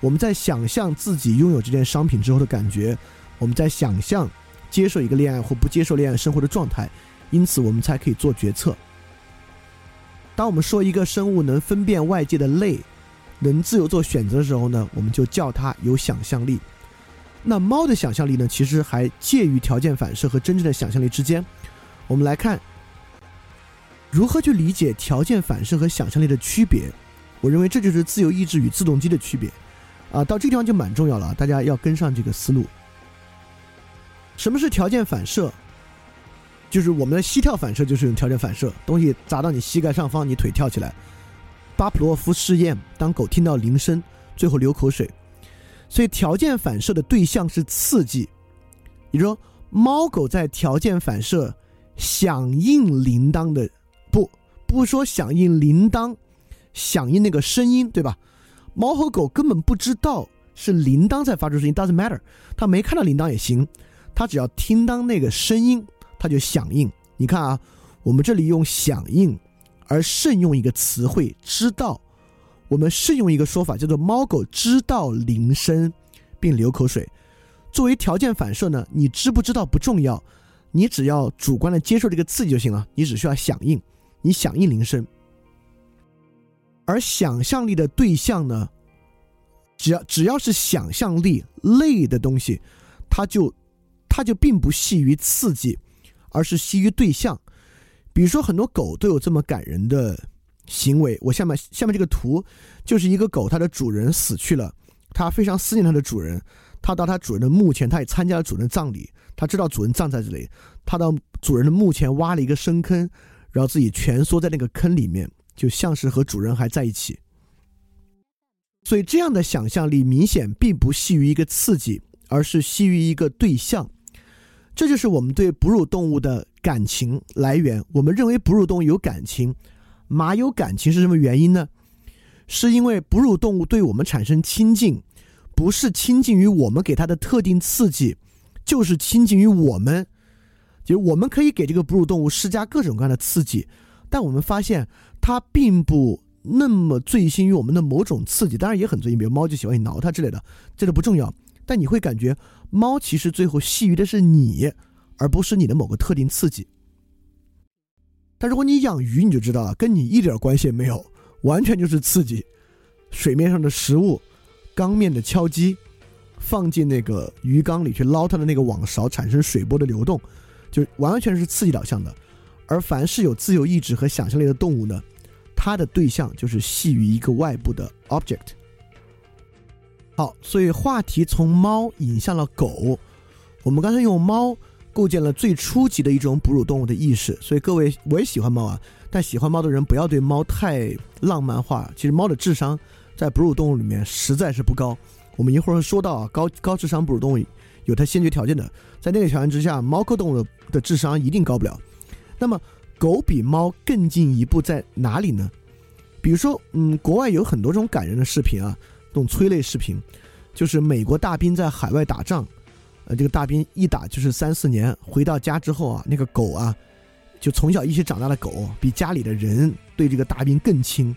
我们在想象自己拥有这件商品之后的感觉，我们在想象接受一个恋爱或不接受恋爱生活的状态，因此我们才可以做决策。当我们说一个生物能分辨外界的类，能自由做选择的时候呢，我们就叫它有想象力。那猫的想象力呢，其实还介于条件反射和真正的想象力之间。我们来看。如何去理解条件反射和想象力的区别？我认为这就是自由意志与自动机的区别。啊，到这个地方就蛮重要了，大家要跟上这个思路。什么是条件反射？就是我们的膝跳反射，就是用条件反射，东西砸到你膝盖上方，你腿跳起来。巴甫洛夫试验，当狗听到铃声，最后流口水。所以条件反射的对象是刺激，也就说，猫狗在条件反射响应铃铛的。不不说响应铃铛，响应那个声音，对吧？猫和狗根本不知道是铃铛在发出声音，doesn't matter。它没看到铃铛也行，它只要听到那个声音，它就响应。你看啊，我们这里用响应，而慎用一个词汇“知道”。我们慎用一个说法叫做“猫狗知道铃声并流口水”。作为条件反射呢，你知不知道不重要，你只要主观的接受这个刺激就行了，你只需要响应。你响应铃声，而想象力的对象呢？只要只要是想象力类的东西，它就它就并不系于刺激，而是系于对象。比如说，很多狗都有这么感人的行为。我下面下面这个图就是一个狗，它的主人死去了，它非常思念它的主人，它到它主人的墓前，它也参加了主人的葬礼，它知道主人葬在这里，它到主人的墓前挖了一个深坑。然后自己蜷缩在那个坑里面，就像是和主人还在一起。所以这样的想象力明显并不系于一个刺激，而是系于一个对象。这就是我们对哺乳动物的感情来源。我们认为哺乳动物有感情，马有感情是什么原因呢？是因为哺乳动物对我们产生亲近，不是亲近于我们给它的特定刺激，就是亲近于我们。就是我们可以给这个哺乳动物施加各种各样的刺激，但我们发现它并不那么醉心于我们的某种刺激，当然也很醉心，比如猫就喜欢你挠它之类的，这都不重要。但你会感觉猫其实最后系于的是你，而不是你的某个特定刺激。但如果你养鱼，你就知道了，跟你一点关系也没有，完全就是刺激。水面上的食物，缸面的敲击，放进那个鱼缸里去捞它的那个网勺，产生水波的流动。就完完全是刺激导向的，而凡是有自由意志和想象力的动物呢，它的对象就是系于一个外部的 object。好，所以话题从猫引向了狗。我们刚才用猫构建了最初级的一种哺乳动物的意识。所以各位，我也喜欢猫啊，但喜欢猫的人不要对猫太浪漫化。其实猫的智商在哺乳动物里面实在是不高。我们一会儿会说到啊，高高智商哺乳动物。有它先决条件的，在那个条件之下，猫科动物的的智商一定高不了。那么，狗比猫更进一步在哪里呢？比如说，嗯，国外有很多这种感人的视频啊，这种催泪视频，就是美国大兵在海外打仗，呃，这个大兵一打就是三四年，回到家之后啊，那个狗啊，就从小一起长大的狗，比家里的人对这个大兵更亲，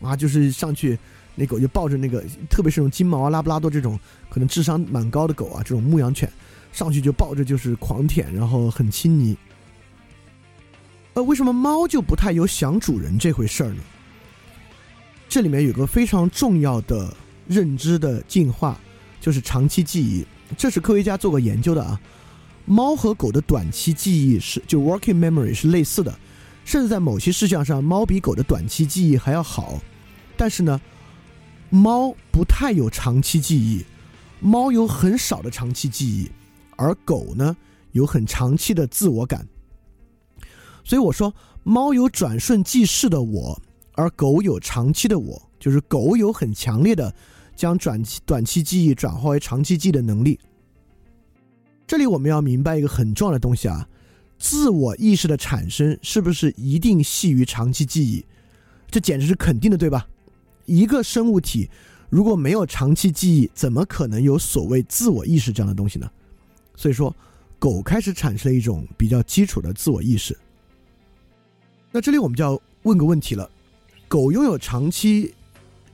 啊，就是上去。那狗就抱着那个，特别是这种金毛啊、拉布拉多这种可能智商蛮高的狗啊，这种牧羊犬，上去就抱着就是狂舔，然后很亲昵。呃，为什么猫就不太有想主人这回事儿呢？这里面有个非常重要的认知的进化，就是长期记忆。这是科学家做过研究的啊。猫和狗的短期记忆是就 working memory 是类似的，甚至在某些事项上，猫比狗的短期记忆还要好。但是呢？猫不太有长期记忆，猫有很少的长期记忆，而狗呢有很长期的自我感。所以我说，猫有转瞬即逝的我，而狗有长期的我。就是狗有很强烈的将转短期记忆转化为长期记忆的能力。这里我们要明白一个很重要的东西啊，自我意识的产生是不是一定系于长期记忆？这简直是肯定的，对吧？一个生物体如果没有长期记忆，怎么可能有所谓自我意识这样的东西呢？所以说，狗开始产生了一种比较基础的自我意识。那这里我们就要问个问题了：狗拥有长期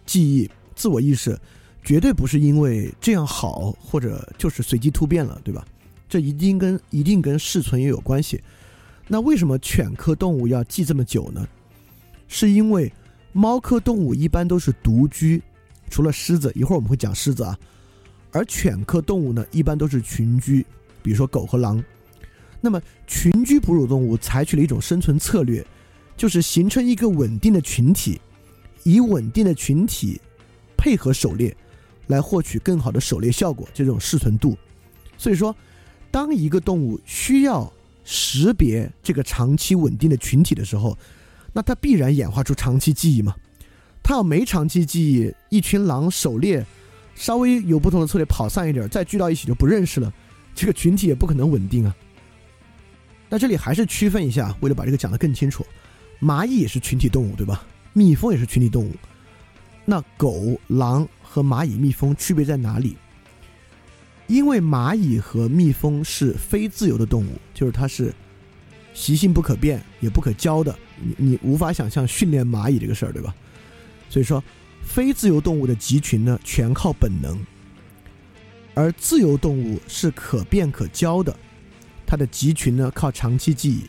记忆、自我意识，绝对不是因为这样好，或者就是随机突变了，对吧？这一定跟一定跟适存也有关系。那为什么犬科动物要记这么久呢？是因为猫科动物一般都是独居，除了狮子，一会儿我们会讲狮子啊。而犬科动物呢，一般都是群居，比如说狗和狼。那么群居哺乳动物采取了一种生存策略，就是形成一个稳定的群体，以稳定的群体配合狩猎，来获取更好的狩猎效果，这种适存度。所以说。当一个动物需要识别这个长期稳定的群体的时候，那它必然演化出长期记忆嘛？它要没长期记忆，一群狼狩猎，稍微有不同的策略跑散一点，再聚到一起就不认识了，这个群体也不可能稳定啊。那这里还是区分一下，为了把这个讲得更清楚，蚂蚁也是群体动物，对吧？蜜蜂也是群体动物。那狗、狼和蚂蚁、蜜蜂区别在哪里？因为蚂蚁和蜜蜂是非自由的动物，就是它是习性不可变也不可教的，你你无法想象训练蚂蚁这个事儿，对吧？所以说，非自由动物的集群呢，全靠本能；而自由动物是可变可教的，它的集群呢靠长期记忆。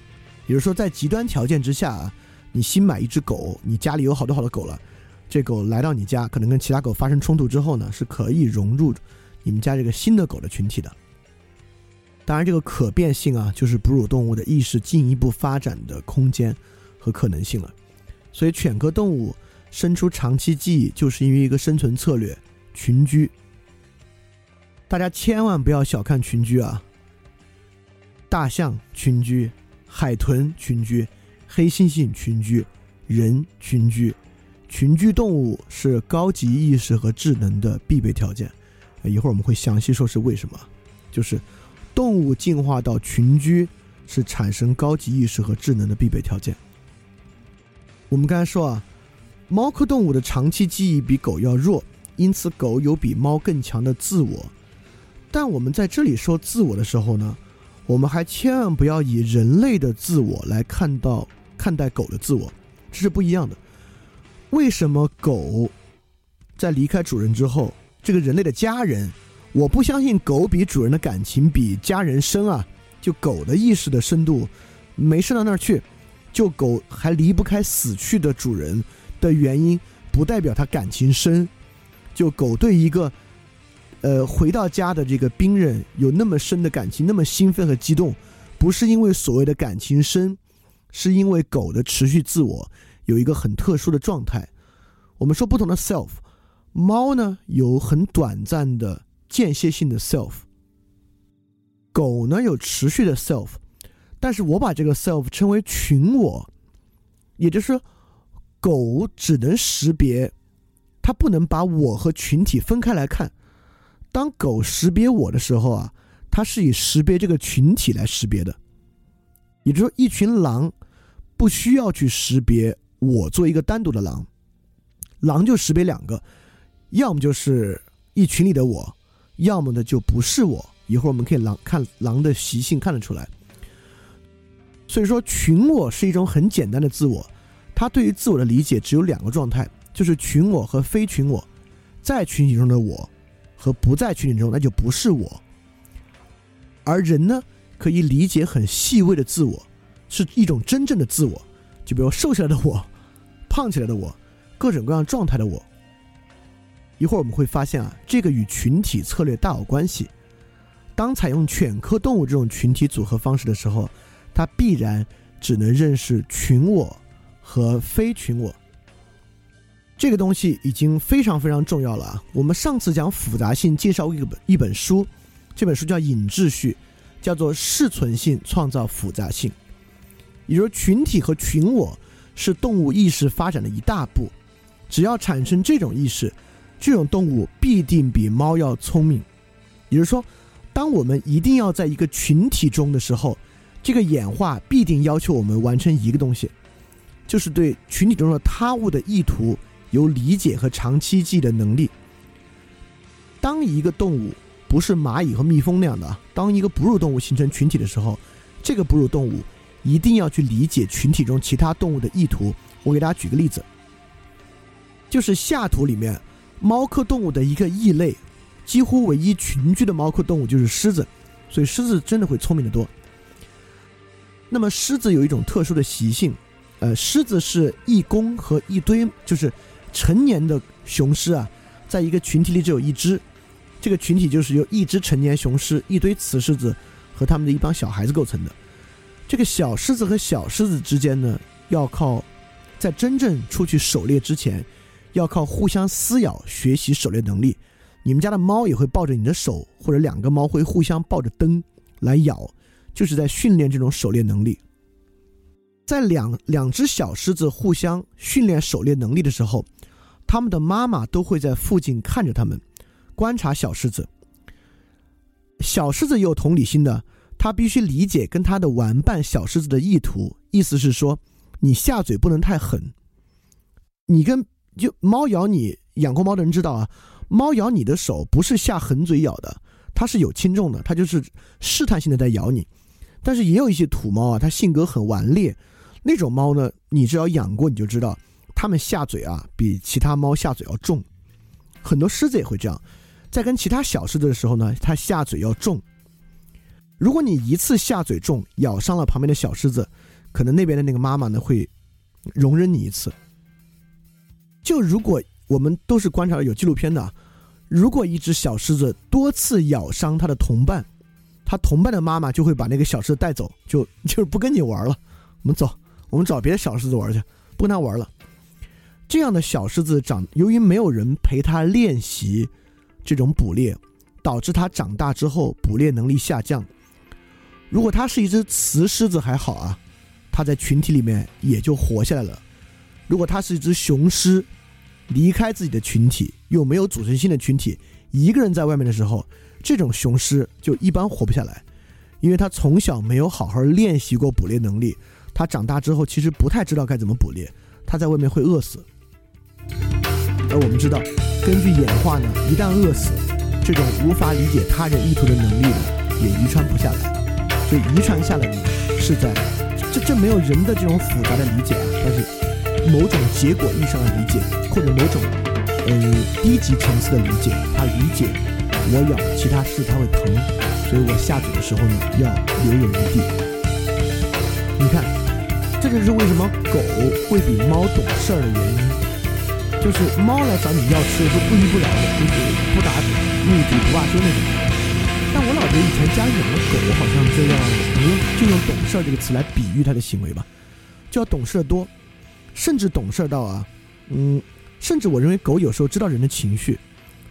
也就是说，在极端条件之下啊，你新买一只狗，你家里有好多好多狗了，这狗来到你家，可能跟其他狗发生冲突之后呢，是可以融入。你们家这个新的狗的群体的，当然这个可变性啊，就是哺乳动物的意识进一步发展的空间和可能性了。所以犬科动物生出长期记忆，就是因为一个生存策略——群居。大家千万不要小看群居啊！大象群居，海豚群居，黑猩猩群居，人群居，群居动物是高级意识和智能的必备条件。一会儿我们会详细说是为什么，就是动物进化到群居是产生高级意识和智能的必备条件。我们刚才说啊，猫科动物的长期记忆比狗要弱，因此狗有比猫更强的自我。但我们在这里说自我的时候呢，我们还千万不要以人类的自我来看到看待狗的自我，这是不一样的。为什么狗在离开主人之后？这个人类的家人，我不相信狗比主人的感情比家人深啊！就狗的意识的深度，没深到那儿去。就狗还离不开死去的主人的原因，不代表它感情深。就狗对一个，呃，回到家的这个兵人有那么深的感情，那么兴奋和激动，不是因为所谓的感情深，是因为狗的持续自我有一个很特殊的状态。我们说不同的 self。猫呢有很短暂的间歇性的 self，狗呢有持续的 self，但是我把这个 self 称为群我，也就是说狗只能识别，它不能把我和群体分开来看。当狗识别我的时候啊，它是以识别这个群体来识别的，也就是说，一群狼不需要去识别我做一个单独的狼，狼就识别两个。要么就是一群里的我，要么呢就不是我。一会儿我们可以狼看狼的习性看得出来。所以说，群我是一种很简单的自我，它对于自我的理解只有两个状态，就是群我和非群我。在群体中的我和不在群体中，那就不是我。而人呢，可以理解很细微的自我，是一种真正的自我，就比如瘦下来的我，胖起来的我，各种各样状态的我。一会儿我们会发现啊，这个与群体策略大有关系。当采用犬科动物这种群体组合方式的时候，它必然只能认识群我和非群我。这个东西已经非常非常重要了啊！我们上次讲复杂性介绍一本一本书，这本书叫《隐秩序》，叫做适存性创造复杂性。也就是群体和群我是动物意识发展的一大步。只要产生这种意识，这种动物必定比猫要聪明。也就是说，当我们一定要在一个群体中的时候，这个演化必定要求我们完成一个东西，就是对群体中的他物的意图有理解和长期记忆的能力。当一个动物不是蚂蚁和蜜蜂那样的，当一个哺乳动物形成群体的时候，这个哺乳动物一定要去理解群体中其他动物的意图。我给大家举个例子，就是下图里面猫科动物的一个异类，几乎唯一群居的猫科动物就是狮子，所以狮子真的会聪明的多。那么狮子有一种特殊的习性，呃，狮子是一公和一堆，就是成年的雄狮啊，在一个群体里只有一只，这个群体就是由一只成年雄狮、一堆雌狮子和他们的一帮小孩子构成的。这个小狮子和小狮子之间呢，要靠在真正出去狩猎之前，要靠互相撕咬学习狩猎能力。你们家的猫也会抱着你的手，或者两个猫会互相抱着灯来咬。就是在训练这种狩猎能力。在两两只小狮子互相训练狩猎能力的时候，他们的妈妈都会在附近看着他们，观察小狮子。小狮子有同理心的，他必须理解跟他的玩伴小狮子的意图，意思是说，你下嘴不能太狠。你跟就猫咬你，养过猫的人知道啊，猫咬你的手不是下狠嘴咬的，它是有轻重的，它就是试探性的在咬你。但是也有一些土猫啊，它性格很顽劣，那种猫呢，你只要养过你就知道，它们下嘴啊比其他猫下嘴要重。很多狮子也会这样，在跟其他小狮子的时候呢，它下嘴要重。如果你一次下嘴重，咬伤了旁边的小狮子，可能那边的那个妈妈呢会容忍你一次。就如果我们都是观察有纪录片的，如果一只小狮子多次咬伤它的同伴。它同伴的妈妈就会把那个小狮子带走，就 就是不跟你玩了。我们走，我们找别的小狮子玩去，不跟他玩了。这样的小狮子长，由于没有人陪它练习这种捕猎，导致它长大之后捕猎能力下降。如果它是一只雌狮子还好啊，它在群体里面也就活下来了。如果它是一只雄狮，离开自己的群体，又没有组成新的群体，一个人在外面的时候。这种雄狮就一般活不下来，因为它从小没有好好练习过捕猎能力，它长大之后其实不太知道该怎么捕猎，它在外面会饿死。而我们知道，根据演化呢，一旦饿死，这种无法理解他人意图的能力呢，也遗传不下来。所以遗传下来呢，是在这这没有人的这种复杂的理解啊，但是某种结果意义上的理解，或者某种嗯低级层次的理解，他理解。我咬其他狮子它会疼，所以我下嘴的时候呢要留有余地。你看，这就是为什么狗会比猫懂事儿的原因。就是猫来找你要吃的是不依不饶的，就是不达目的不罢休那种。但我老觉得以前家里养的狗好像就要，用就用懂事儿这个词来比喻它的行为吧，就要懂事的多，甚至懂事到啊，嗯，甚至我认为狗有时候知道人的情绪。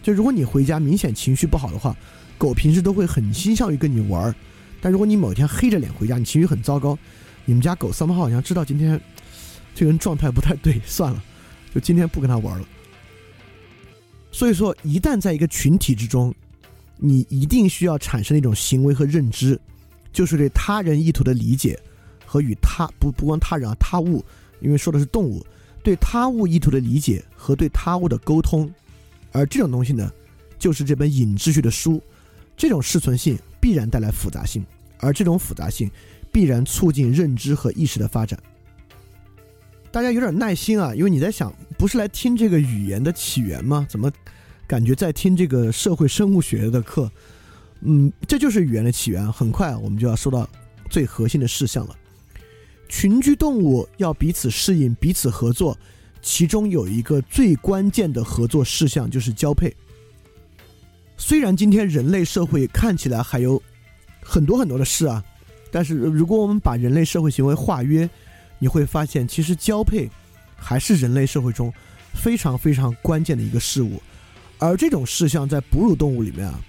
就如果你回家明显情绪不好的话，狗平时都会很倾向于跟你玩儿。但如果你某天黑着脸回家，你情绪很糟糕，你们家狗三毛好像知道今天这个人状态不太对，算了，就今天不跟他玩了。所以说，一旦在一个群体之中，你一定需要产生一种行为和认知，就是对他人意图的理解和与他不不光他人啊他物，因为说的是动物，对他物意图的理解和对他物的沟通。而这种东西呢，就是这本隐秩序的书，这种适存性必然带来复杂性，而这种复杂性必然促进认知和意识的发展。大家有点耐心啊，因为你在想，不是来听这个语言的起源吗？怎么感觉在听这个社会生物学的课？嗯，这就是语言的起源。很快我们就要说到最核心的事项了。群居动物要彼此适应，彼此合作。其中有一个最关键的合作事项就是交配。虽然今天人类社会看起来还有很多很多的事啊，但是如果我们把人类社会行为化约，你会发现其实交配还是人类社会中非常非常关键的一个事物。而这种事项在哺乳动物里面啊，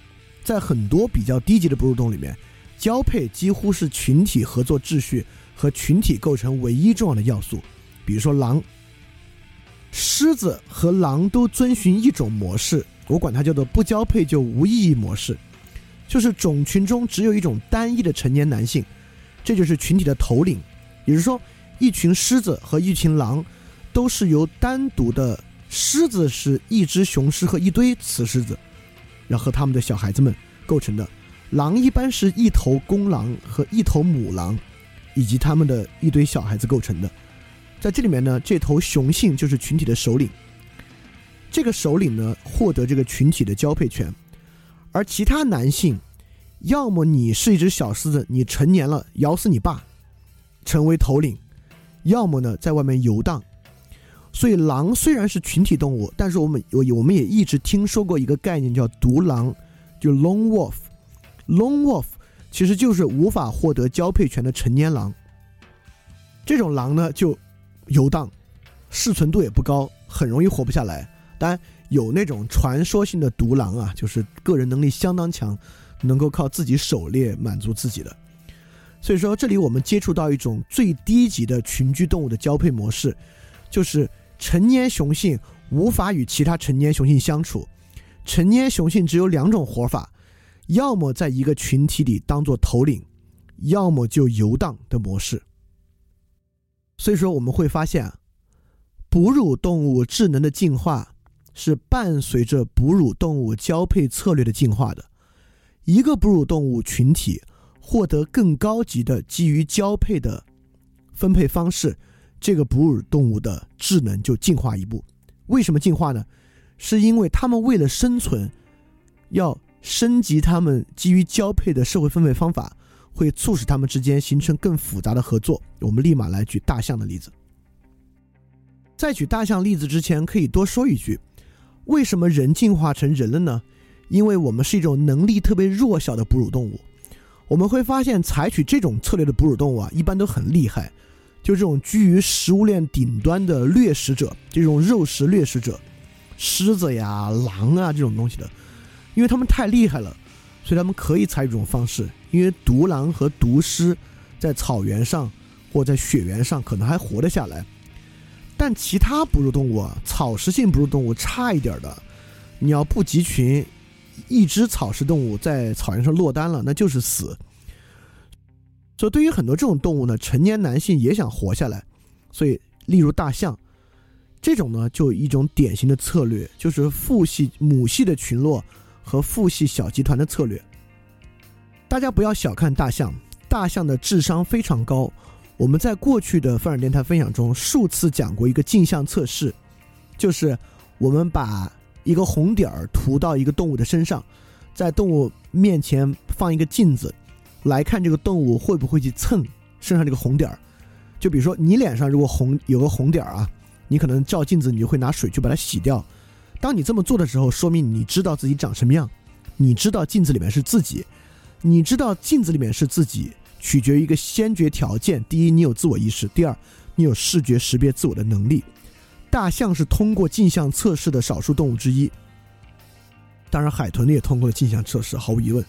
在很多比较低级的哺乳动物里面，交配几乎是群体合作秩序和群体构成唯一重要的要素。比如说狼。狮子和狼都遵循一种模式，我管它叫做不交配就无意义模式，就是种群中只有一种单一的成年男性，这就是群体的头领。也就是说，一群狮子和一群狼都是由单独的狮子是一只雄狮和一堆雌狮子，然后他们的小孩子们构成的。狼一般是一头公狼和一头母狼，以及他们的一堆小孩子构成的。在这里面呢，这头雄性就是群体的首领。这个首领呢，获得这个群体的交配权，而其他男性，要么你是一只小狮子，你成年了咬死你爸，成为头领；要么呢，在外面游荡。所以，狼虽然是群体动物，但是我们我我们也一直听说过一个概念叫独狼，就 lone wolf。Lone wolf 其实就是无法获得交配权的成年狼。这种狼呢，就游荡，适存度也不高，很容易活不下来。当然，有那种传说性的独狼啊，就是个人能力相当强，能够靠自己狩猎满足自己的。所以说，这里我们接触到一种最低级的群居动物的交配模式，就是成年雄性无法与其他成年雄性相处，成年雄性只有两种活法。要么在一个群体里当做头领，要么就游荡的模式。所以说，我们会发现，哺乳动物智能的进化是伴随着哺乳动物交配策略的进化的。一个哺乳动物群体获得更高级的基于交配的分配方式，这个哺乳动物的智能就进化一步。为什么进化呢？是因为它们为了生存，要。升级他们基于交配的社会分配方法，会促使他们之间形成更复杂的合作。我们立马来举大象的例子。在举大象例子之前，可以多说一句：为什么人进化成人了呢？因为我们是一种能力特别弱小的哺乳动物。我们会发现，采取这种策略的哺乳动物啊，一般都很厉害，就这种居于食物链顶端的掠食者，这种肉食掠食者，狮子呀、狼啊这种东西的。因为他们太厉害了，所以他们可以采取这种方式。因为独狼和独狮在草原上或在雪原上可能还活得下来，但其他哺乳动物啊，草食性哺乳动物差一点的，你要不集群，一只草食动物在草原上落单了，那就是死。所以对于很多这种动物呢，成年男性也想活下来，所以例如大象，这种呢就一种典型的策略，就是父系母系的群落。和父系小集团的策略，大家不要小看大象，大象的智商非常高。我们在过去的范尔电台分享中数次讲过一个镜像测试，就是我们把一个红点儿涂到一个动物的身上，在动物面前放一个镜子，来看这个动物会不会去蹭身上这个红点儿。就比如说你脸上如果红有个红点儿啊，你可能照镜子，你就会拿水去把它洗掉。当你这么做的时候，说明你知道自己长什么样，你知道镜子里面是自己，你知道镜子里面是自己，取决于一个先决条件：第一，你有自我意识；第二，你有视觉识别自我的能力。大象是通过镜像测试的少数动物之一，当然海豚也通过了镜像测试，毫无疑问。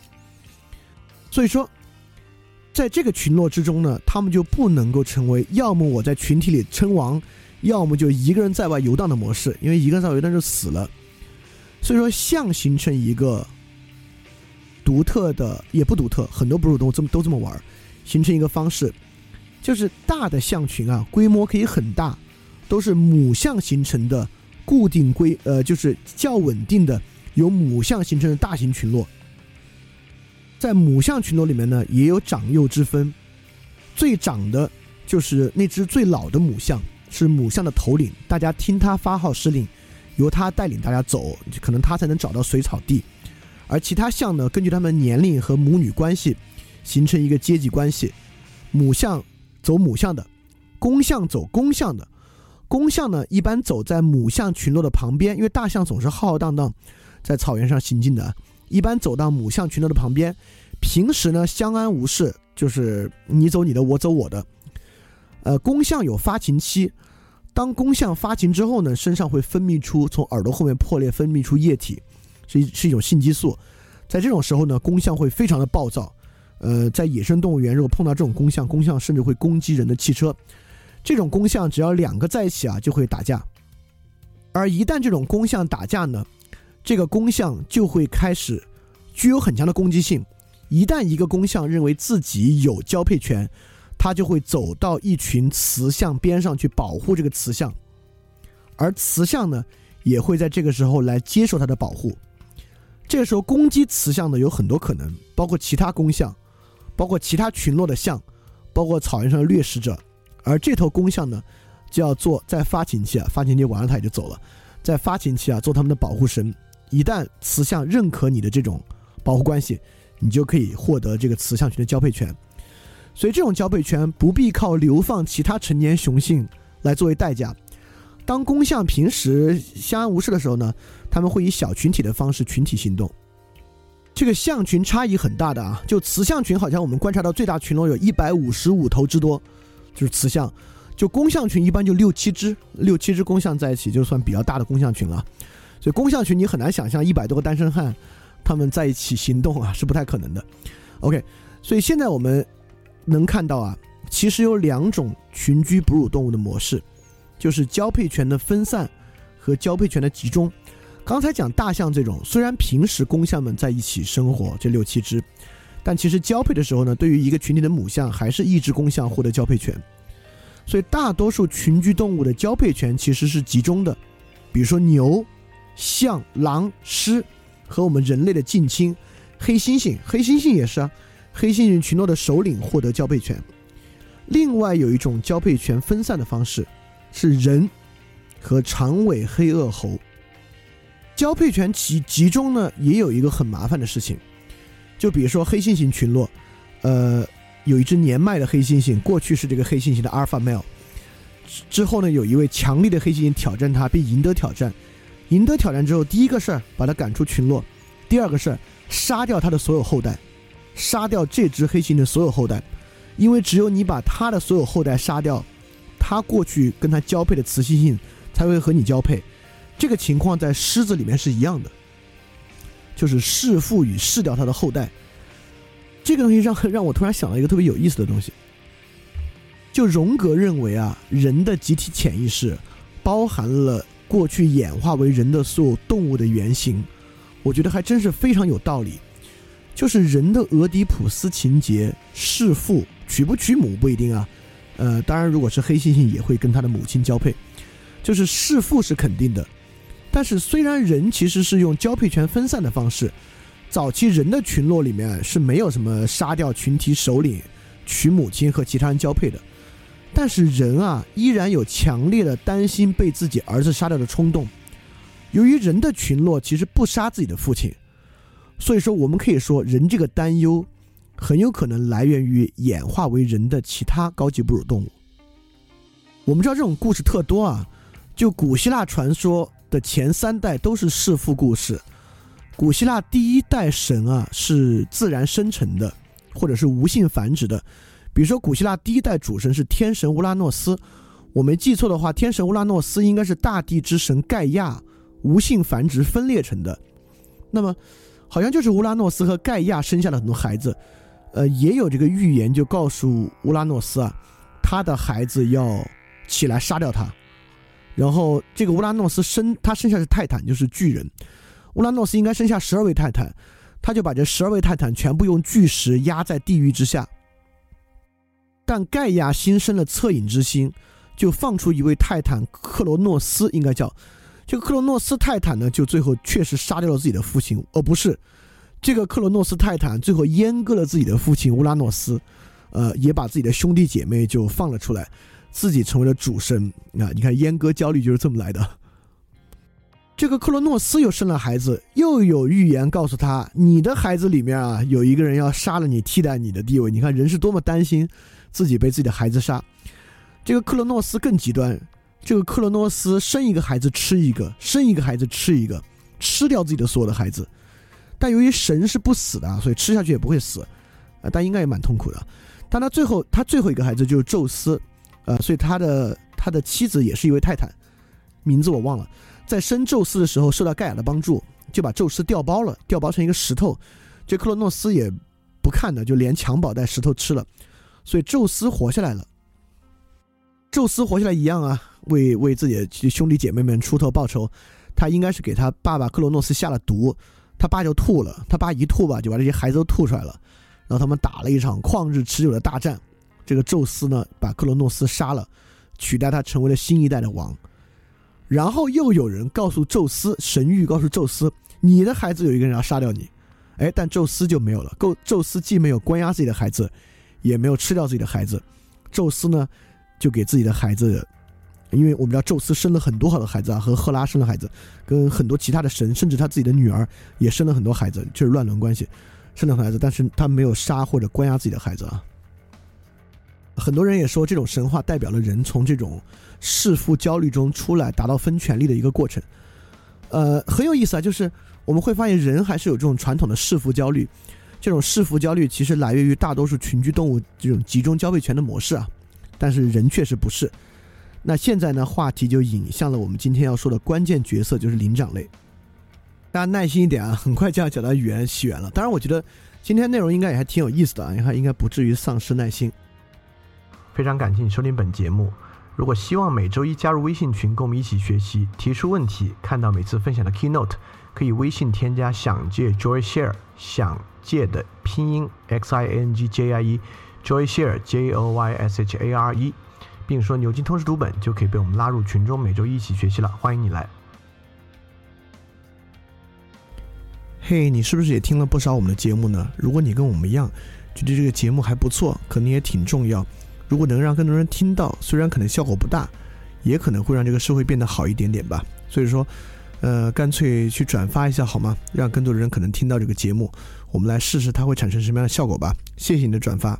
所以说，在这个群落之中呢，他们就不能够成为要么我在群体里称王。要么就一个人在外游荡的模式，因为一个人在外游荡就死了。所以说，象形成一个独特的，也不独特，很多哺乳动物这么都这么玩，形成一个方式，就是大的象群啊，规模可以很大，都是母象形成的固定规，呃，就是较稳定的由母象形成的大型群落。在母象群落里面呢，也有长幼之分，最长的就是那只最老的母象。是母象的头领，大家听他发号施令，由他带领大家走，可能他才能找到水草地。而其他象呢，根据他们年龄和母女关系，形成一个阶级关系。母象走母象的，公象走公象的。公象呢，一般走在母象群落的旁边，因为大象总是浩浩荡荡在草原上行进的，一般走到母象群落的旁边。平时呢，相安无事，就是你走你的，我走我的。呃，公象有发情期，当公象发情之后呢，身上会分泌出从耳朵后面破裂分泌出液体，是是一种性激素。在这种时候呢，公象会非常的暴躁。呃，在野生动物园，如果碰到这种公象，公象甚至会攻击人的汽车。这种公象只要两个在一起啊，就会打架。而一旦这种公象打架呢，这个公象就会开始具有很强的攻击性。一旦一个公象认为自己有交配权，它就会走到一群雌象边上去保护这个雌象，而雌象呢，也会在这个时候来接受它的保护。这个时候攻击雌象的有很多可能，包括其他公象，包括其他群落的象，包括草原上的掠食者。而这头公象呢，就要做在发情期啊，发情期完了它也就走了，在发情期啊做他们的保护神。一旦雌象认可你的这种保护关系，你就可以获得这个雌象群的交配权。所以这种交配权不必靠流放其他成年雄性来作为代价。当公象平时相安无事的时候呢，他们会以小群体的方式群体行动。这个象群差异很大的啊，就雌象群好像我们观察到最大群落有一百五十五头之多，就是雌象。就公象群一般就六七只，六七只公象在一起就算比较大的公象群了。所以公象群你很难想象一百多个单身汉他们在一起行动啊，是不太可能的。OK，所以现在我们能看到啊，其实有两种群居哺乳动物的模式。就是交配权的分散和交配权的集中。刚才讲大象这种，虽然平时公象们在一起生活，这六七只，但其实交配的时候呢，对于一个群体的母象，还是一只公象获得交配权。所以大多数群居动物的交配权其实是集中的，比如说牛、象、狼、狮和我们人类的近亲黑猩猩，黑猩猩也是啊，黑猩猩群落的首领获得交配权。另外有一种交配权分散的方式。是人和长尾黑颚猴交配权集集中呢，也有一个很麻烦的事情，就比如说黑猩猩群落，呃，有一只年迈的黑猩猩，过去是这个黑猩猩的阿尔法 male，之后呢，有一位强力的黑猩猩挑战它，并赢得挑战，赢得挑战之后，第一个事儿把他赶出群落，第二个事儿杀掉他的所有后代，杀掉这只黑猩猩的所有后代，因为只有你把他的所有后代杀掉。他过去跟他交配的雌猩猩才会和你交配，这个情况在狮子里面是一样的，就是弑父与弑掉他的后代。这个东西让让我突然想到一个特别有意思的东西，就荣格认为啊，人的集体潜意识包含了过去演化为人的所有动物的原型，我觉得还真是非常有道理。就是人的俄狄浦斯情节，弑父娶不娶母不一定啊。呃，当然，如果是黑猩猩，也会跟他的母亲交配，就是弑父是肯定的。但是，虽然人其实是用交配权分散的方式，早期人的群落里面是没有什么杀掉群体首领、娶母亲和其他人交配的，但是人啊，依然有强烈的担心被自己儿子杀掉的冲动。由于人的群落其实不杀自己的父亲，所以说我们可以说，人这个担忧。很有可能来源于演化为人的其他高级哺乳动物。我们知道这种故事特多啊，就古希腊传说的前三代都是弑父故事。古希腊第一代神啊是自然生成的，或者是无性繁殖的。比如说，古希腊第一代主神是天神乌拉诺斯。我没记错的话，天神乌拉诺斯应该是大地之神盖亚无性繁殖分裂成的。那么，好像就是乌拉诺斯和盖亚生下了很多孩子。呃，也有这个预言，就告诉乌拉诺斯啊，他的孩子要起来杀掉他。然后这个乌拉诺斯生他生下是泰坦，就是巨人。乌拉诺斯应该生下十二位泰坦，他就把这十二位泰坦全部用巨石压在地狱之下。但盖亚心生了恻隐之心，就放出一位泰坦克罗诺斯，应该叫这个克罗诺斯泰坦呢，就最后确实杀掉了自己的父亲，而不是。这个克罗诺斯泰坦最后阉割了自己的父亲乌拉诺斯，呃，也把自己的兄弟姐妹就放了出来，自己成为了主神。啊，你看阉割焦虑就是这么来的。这个克罗诺斯又生了孩子，又有预言告诉他，你的孩子里面啊，有一个人要杀了你，替代你的地位。你看人是多么担心自己被自己的孩子杀。这个克罗诺斯更极端，这个克罗诺斯生一个孩子吃一个，生一个孩子吃一个，吃掉自己的所有的孩子。但由于神是不死的，所以吃下去也不会死，啊，但应该也蛮痛苦的。但他最后，他最后一个孩子就是宙斯，呃，所以他的他的妻子也是一位泰坦，名字我忘了。在生宙斯的时候，受到盖亚的帮助，就把宙斯调包了，调包成一个石头。这克罗诺斯也不看的，就连襁褓带石头吃了，所以宙斯活下来了。宙斯活下来一样啊，为为自己的兄弟姐妹们出头报仇，他应该是给他爸爸克罗诺斯下了毒，他爸就吐了，他爸一吐吧，就把这些孩子都吐出来了，然后他们打了一场旷日持久的大战，这个宙斯呢把克罗诺斯杀了，取代他成为了新一代的王，然后又有人告诉宙斯，神谕告诉宙斯，你的孩子有一个人要杀掉你，哎，但宙斯就没有了，够宙斯既没有关押自己的孩子，也没有吃掉自己的孩子，宙斯呢就给自己的孩子。因为我们知道宙斯生了很多好的孩子啊，和赫拉生了孩子，跟很多其他的神，甚至他自己的女儿也生了很多孩子，就是乱伦关系，生了孩子，但是他没有杀或者关押自己的孩子啊。很多人也说这种神话代表了人从这种弑父焦虑中出来，达到分权力的一个过程。呃，很有意思啊，就是我们会发现人还是有这种传统的弑父焦虑，这种弑父焦虑其实来源于大多数群居动物这种集中交配权的模式啊，但是人确实不是。那现在呢？话题就引向了我们今天要说的关键角色，就是灵长类。大家耐心一点啊，很快就要讲到语言起源了。当然，我觉得今天内容应该也还挺有意思的啊，你看应该不至于丧失耐心。非常感谢你收听本节目。如果希望每周一加入微信群，跟我们一起学习，提出问题，看到每次分享的 keynote，可以微信添加“想借 Joy Share”，想借的拼音 x i n g j i e，Joy Share j o y s h a r e。并说牛津通识读本就可以被我们拉入群中，每周一起学习了。欢迎你来。嘿，你是不是也听了不少我们的节目呢？如果你跟我们一样，觉得这个节目还不错，可能也挺重要。如果能让更多人听到，虽然可能效果不大，也可能会让这个社会变得好一点点吧。所以说，呃，干脆去转发一下好吗？让更多的人可能听到这个节目，我们来试试它会产生什么样的效果吧。谢谢你的转发。